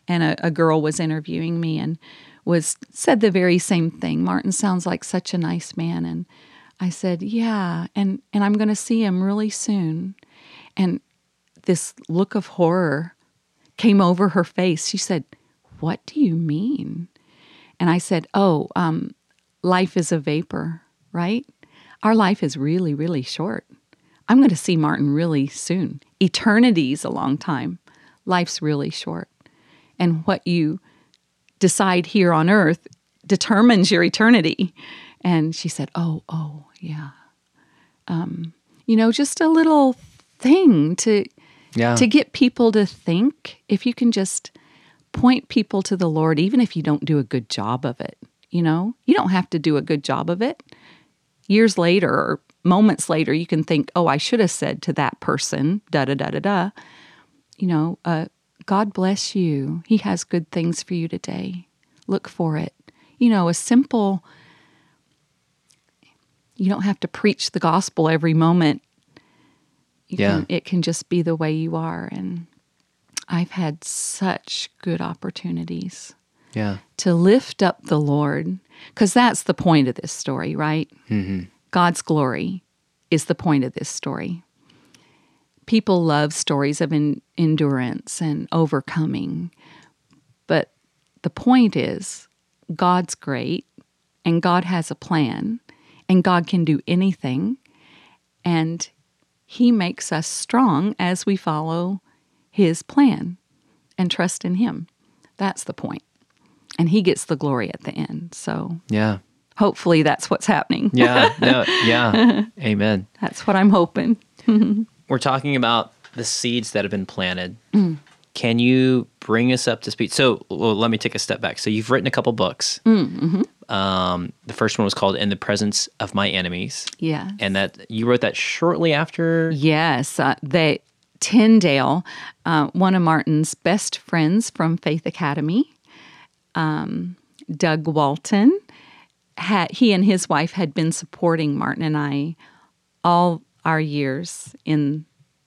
and a, a girl was interviewing me and was said the very same thing. Martin sounds like such a nice man, and I said, "Yeah, and and I'm going to see him really soon." And this look of horror came over her face. She said, "What do you mean?" And I said, "Oh, um, life is a vapor, right? Our life is really, really short. I'm going to see Martin really soon. Eternity's a long time. Life's really short. And what you decide here on earth determines your eternity. And she said, Oh, oh, yeah. Um, you know, just a little thing to Yeah. to get people to think if you can just point people to the Lord, even if you don't do a good job of it. You know, you don't have to do a good job of it. Years later or moments later, you can think, oh, I should have said to that person, da da da da da. You know, uh, God bless you. He has good things for you today. Look for it. You know, a simple, you don't have to preach the gospel every moment. You Yeah. Can, it can just be the way you are. And I've had such good opportunities yeah. to lift up the Lord, because that's the point of this story, right? Mm-hmm. God's glory is the point of this story. People love stories of en- endurance and overcoming, but the point is God's great and God has a plan and God can do anything and he makes us strong as we follow his plan and trust in him. That's the point. And he gets the glory at the end. So Yeah. hopefully that's what's happening. Yeah. No. Yeah. Amen. That's what I'm hoping. We're talking about the seeds that have been planted. Mm. Can you bring us up to speed? So, well, let me take a step back. So, you've written a couple books. Mm, mm-hmm. Um, the first one was called "In the Presence of My Enemies," Yeah. and that you wrote that shortly after. Yes, uh, they Tyndale, uh, one of Martin's best friends from Faith Academy, um, Doug Walton, had he and his wife had been supporting Martin and I all our years in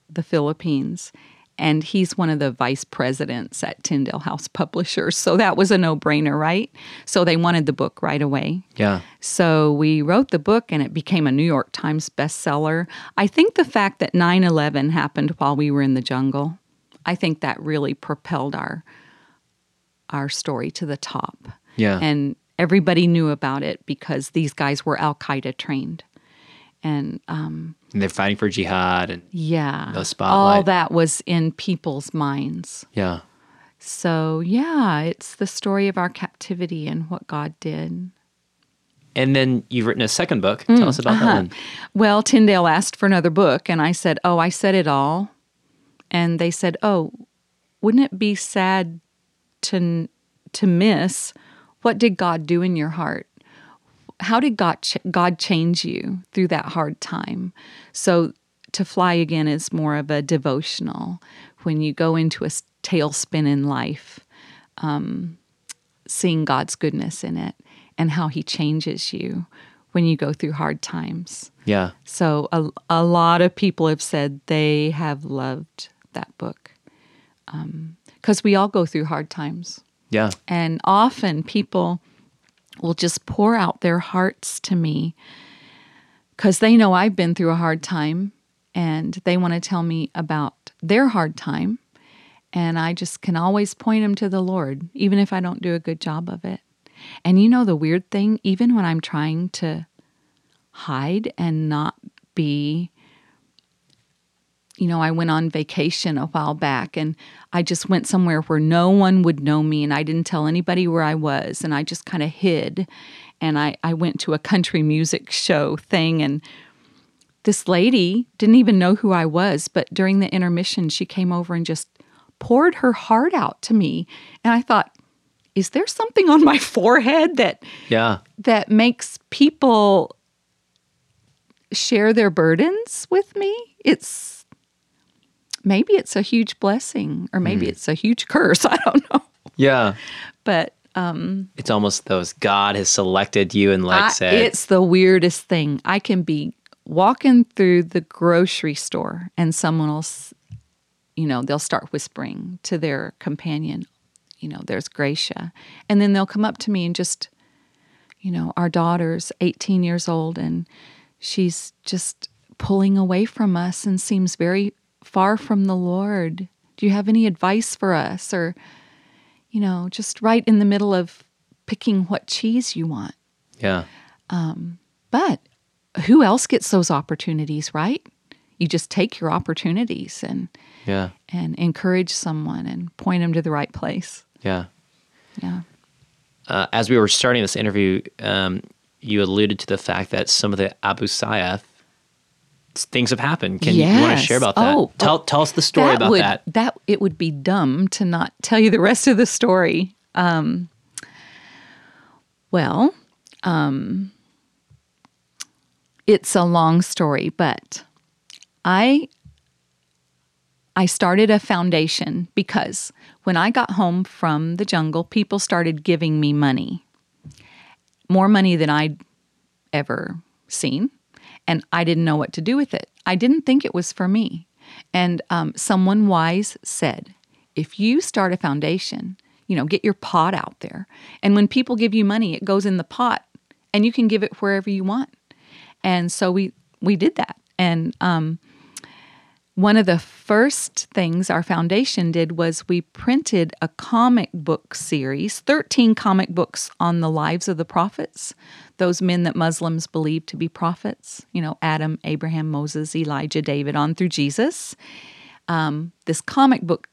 the Philippines. And he's one of the vice presidents at Tyndale House Publishers. So that was a no brainer, right? So they wanted the book right away. Yeah. So we wrote the book and it became a New York Times bestseller. I think the fact that 9 11 happened while we were in the jungle, I think that really propelled our our story to the top. Yeah. And everybody knew about it because these guys were Al Qaeda trained. And um, And they're fighting for jihad, and yeah, The spotlight. All that was in people's minds. yeah. So yeah, it's the story of our captivity and what God did. And then you've written a second book. Mm, Tell us about uh-huh. that one. Well, Tyndale asked for another book, and I said, Oh, I said it all. And they said, Oh, wouldn't it be sad to, to miss what did God do in your heart? How did God, ch- God change you through that hard time? So, to fly again is more of a devotional when you go into a tailspin in life um, seeing God's goodness in it and how He changes you when you go through hard times. Yeah. So, a, a lot of people have said they have loved that book because we all go through hard times. Yeah. And often people will just pour out their hearts to me because they know I've been through a hard time and they want to tell me about their hard time. And I just can always point them to the Lord, even if I don't do a good job of it. And you know, the weird thing, even when I'm trying to hide and not be you know, I went on vacation a while back and I just went somewhere where no one would know me and I didn't tell anybody where I was and I just kind of hid. And I, I went to a country music show thing and this lady didn't even know who I was, but during the intermission, she came over and just poured her heart out to me. And I thought, is there something on my forehead that Yeah. that makes people share their burdens with me it's maybe it's a huge blessing or maybe hmm. it's a huge curse. I don't know. Yeah. but um, It's almost those God has selected you and like I- said, it's the weirdest thing. I can be walking through the grocery store and someone will you know they'll start whispering to their companion you know there's gracia. And then they'll come up to me and just you know our daughter's 18 years old and she's just pulling away from us and seems very far from the Lord. Do you have any advice for us? Or, you know, just right in the middle of picking what cheese you want. Yeah. Um, But who else gets those opportunities, right? You just take your opportunities and Yeah. and encourage someone and point them to the right place. Yeah. Yeah. Uh, as we were starting this interview, um, you alluded to the fact that some of the Abu Sayyaf things have happened. Can you, want to share about that? Oh, tell tell us the story about would, that. That it would be dumb to not tell you the rest of the story. Um, well, um, it's a long story, but I I started a foundation because when I got home from the jungle, people started giving me money, more money than I'd ever seen, and I didn't know what to do with it. I didn't think it was for me. And um, someone wise said, if you start a foundation, you know, get your pot out there. And when people give you money, it goes in the pot and you can give it wherever you want. And so we we did that. And um, one of the first things our foundation did was we printed a comic book series, 13 comic books on the lives of the prophets, those men that Muslims believe to be prophets, you know, Adam, Abraham, Moses, Elijah, David, on through Jesus. Um, this comic book,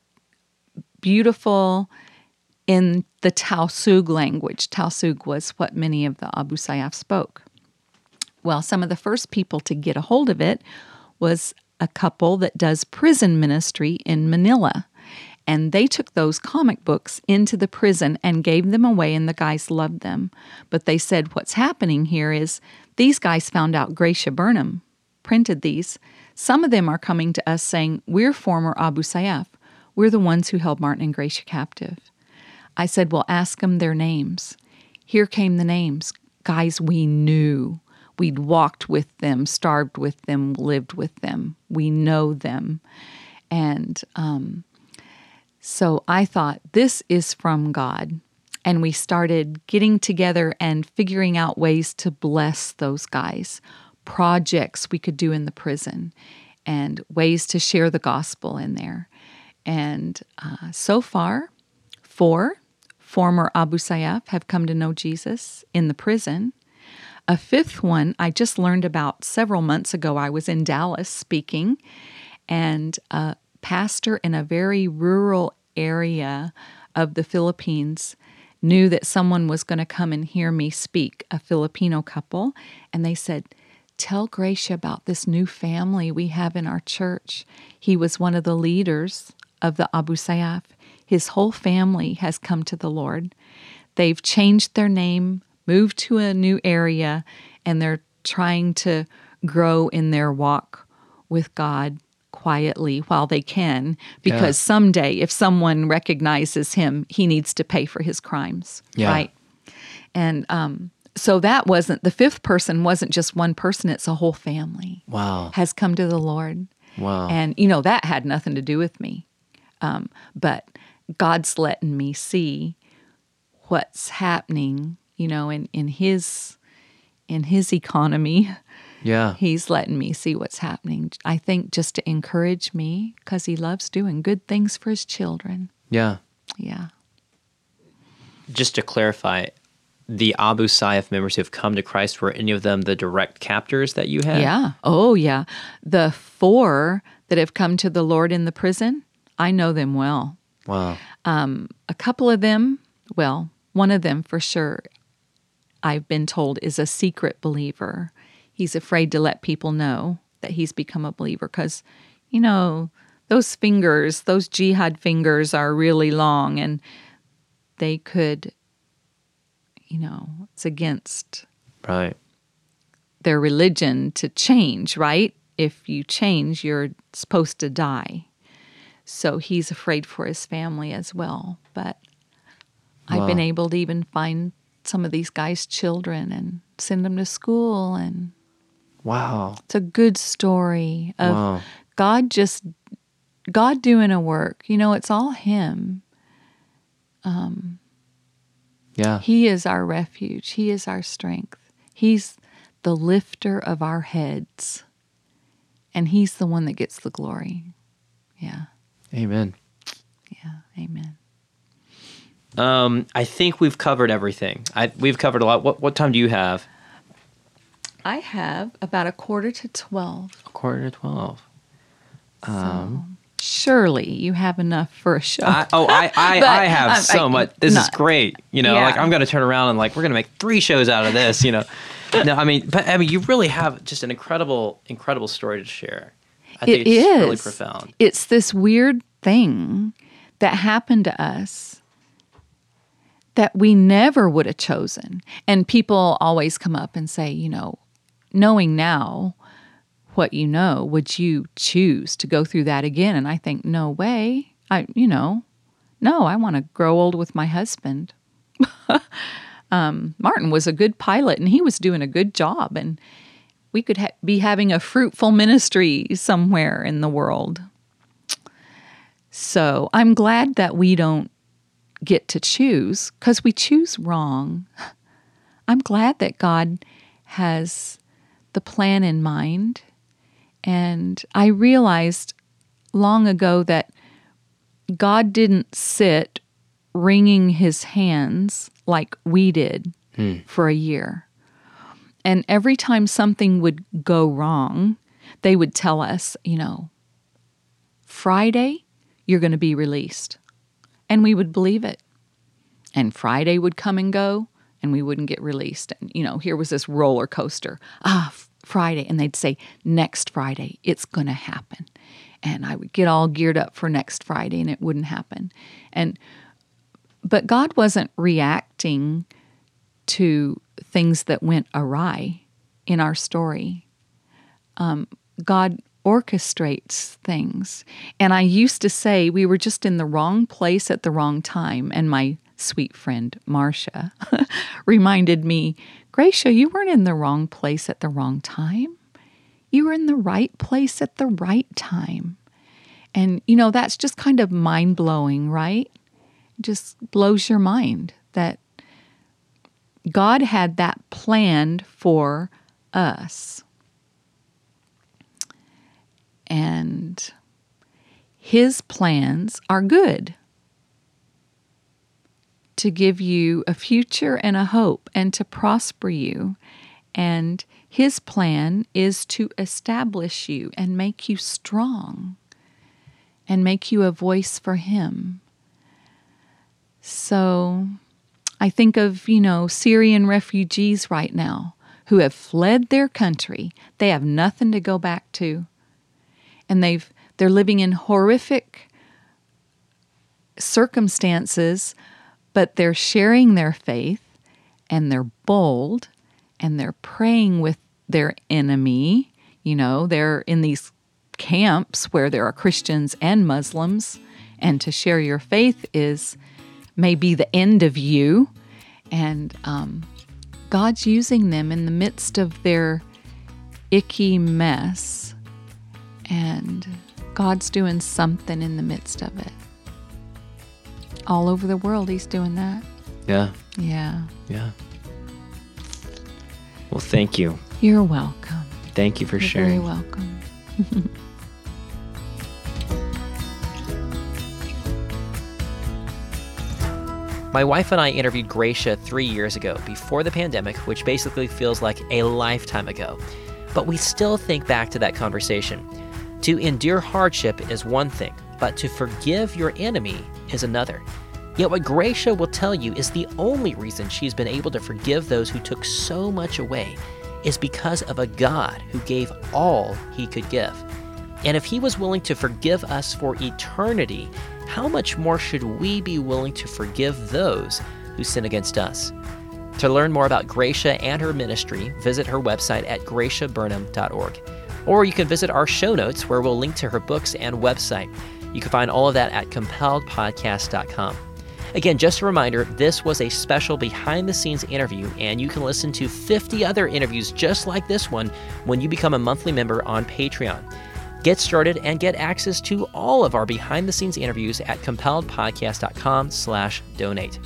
beautiful in the Tausug language. Tausug was what many of the Abu Sayyaf spoke. Well, some of the first people to get a hold of it was a couple that does prison ministry in Manila. And they took those comic books into the prison and gave them away, and the guys loved them. But they said, What's happening here is these guys found out Gracia Burnham printed these. Some of them are coming to us saying, We're former Abu Sayyaf. We're the ones who held Martin and Gracia captive. I said, Well, ask them their names. Here came the names. Guys we knew. We'd walked with them, starved with them, lived with them. We know them. And um, so I thought, this is from God. And we started getting together and figuring out ways to bless those guys, projects we could do in the prison, and ways to share the gospel in there. And uh, so far, four former Abu Sayyaf have come to know Jesus in the prison. A fifth one I just learned about several months ago. I was in Dallas speaking, and a pastor in a very rural area of the Philippines knew that someone was going to come and hear me speak, a Filipino couple, and they said, Tell Gracia about this new family we have in our church. He was one of the leaders of the Abu Sayyaf. His whole family has come to the Lord. They've changed their name, moved to a new area, and they're trying to grow in their walk with God quietly while they can because Yeah. someday if someone recognizes him he needs to pay for his crimes Yeah. right and um, so that wasn't the fifth person wasn't just one person it's a whole family Wow. has come to the lord Wow. and you know that had nothing to do with me um, but god's letting me see what's happening you know in, in his in his economy yeah. he's letting me see what's happening i think just to encourage me because he loves doing good things for his children Yeah. yeah Just to clarify, the Abu Sayyaf members who have come to Christ were any of them the direct captors that you had? yeah oh yeah the four that have come to the lord in the prison i know them well Wow. Um, a couple of them, well, one of them for sure, I've been told is a secret believer. He's afraid to let people know that he's become a believer because, you know, those fingers, those jihad fingers are really long and they could, you know, it's against Right. their religion to change, right? If you change, you're supposed to die. So he's afraid for his family as well. But I've been able to even find some of these guys' children and send them to school. And Wow. it's a good story of Wow. God just, God doing a work. You know, it's all Him. um Yeah. He is our refuge. He is our strength. He's the lifter of our heads. And He's the one that gets the glory. Yeah. Amen. Yeah. Amen. Um, I think we've covered everything. I, we've covered a lot. What, what time do you have? I have about a quarter to 12. A quarter to 12. Um, Surely you have enough for a show. I, oh, I, I, But, I have um, so I- much. This is great. You know, Yeah. like I'm going to turn around and like, we're going to make three shows out of this, you know. no, I mean, but I mean, you really have just an incredible, incredible story to share. I think it's is really profound. It's this weird thing that happened to us that we never would have chosen. And people always come up and say, you know, knowing now what you know, would you choose to go through that again? And I think, no way. I, you know, no, I want to grow old with my husband. um, Martin was a good pilot and he was doing a good job. And we could ha- be having a fruitful ministry somewhere in the world. So I'm glad that we don't get to choose because we choose wrong. I'm glad that God has the plan in mind. And I realized long ago that God didn't sit wringing his hands like we did hmm. for a year. And every time something would go wrong, they would tell us, you know, Friday, you're going to be released. And we would believe it. And Friday would come and go, and we wouldn't get released. And, you know, here was this roller coaster. Ah, Friday. And they'd say, next Friday, it's going to happen. And I would get all geared up for next Friday, and it wouldn't happen. And, but God wasn't reacting to things that went awry in our story. Um, God orchestrates things. And I used to say we were just in the wrong place at the wrong time. And my sweet friend, Marcia, reminded me, Gracia, you weren't in the wrong place at the wrong time. You were in the right place at the right time. And, you know, that's just kind of mind blowing, right? Just blows your mind that God had that planned for us. And his plans are good to give you a future and a hope and to prosper you. And his plan is to establish you and make you strong and make you a voice for him. So I think of, you know, Syrian refugees right now who have fled their country. They have nothing to go back to. And they've they're living in horrific circumstances, but they're sharing their faith and they're bold and they're praying with their enemy. You know, they're in these camps where there are Christians and Muslims, and to share your faith is maybe the end of you. And um, God's using them in the midst of their icky mess. And God's doing something in the midst of it. All over the world, He's doing that. Yeah. Yeah. Yeah. Well, thank you. You're welcome. Thank you for sharing. You're sharing. very welcome. My wife and I interviewed Gracia three years ago, before the pandemic, which basically feels like a lifetime ago. But we still think back to that conversation. To endure hardship is one thing, but to forgive your enemy is another. Yet, what Gracia will tell you is the only reason she's been able to forgive those who took so much away is because of a God who gave all he could give. And if he was willing to forgive us for eternity, how much more should we be willing to forgive those who sin against us? To learn more about Gracia and her ministry, visit her website at graciaburnham.org. Or you can visit our show notes where we'll link to her books and website. You can find all of that at compelledpodcast.com. Again, just a reminder this was a special behind the scenes interview, and you can listen to 50 other interviews just like this one when you become a monthly member on Patreon. Get started and get access to all of our behind the scenes interviews at compelledpodcast.com slash donate.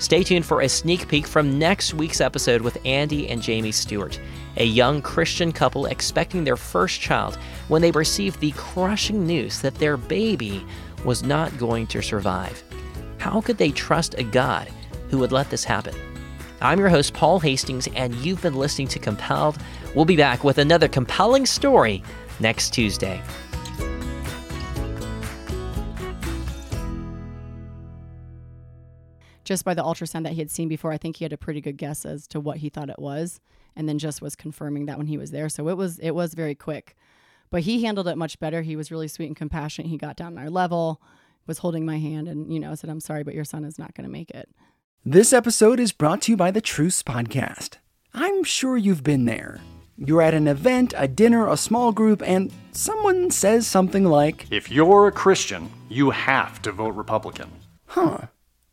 Stay tuned for a sneak peek from next week's episode with Andy and Jamie Stewart, a young Christian couple expecting their first child when they received the crushing news that their baby was not going to survive. How could they trust a God who would let this happen? I'm your host, Paul Hastings, and you've been listening to Compelled. We'll be back with another compelling story next Tuesday. Just by the ultrasound that he had seen before, I think he had a pretty good guess as to what he thought it was, and then just was confirming that when he was there. So it was it was very quick, but he handled it much better. He was really sweet and compassionate. He got down on our level, was holding my hand, and you know said, "I'm sorry, but your son is not going to make it." This episode is brought to you by the Truce Podcast. I'm sure you've been there. You're at an event, a dinner, a small group, and someone says something like, If you're a Christian, you have to vote Republican. Huh.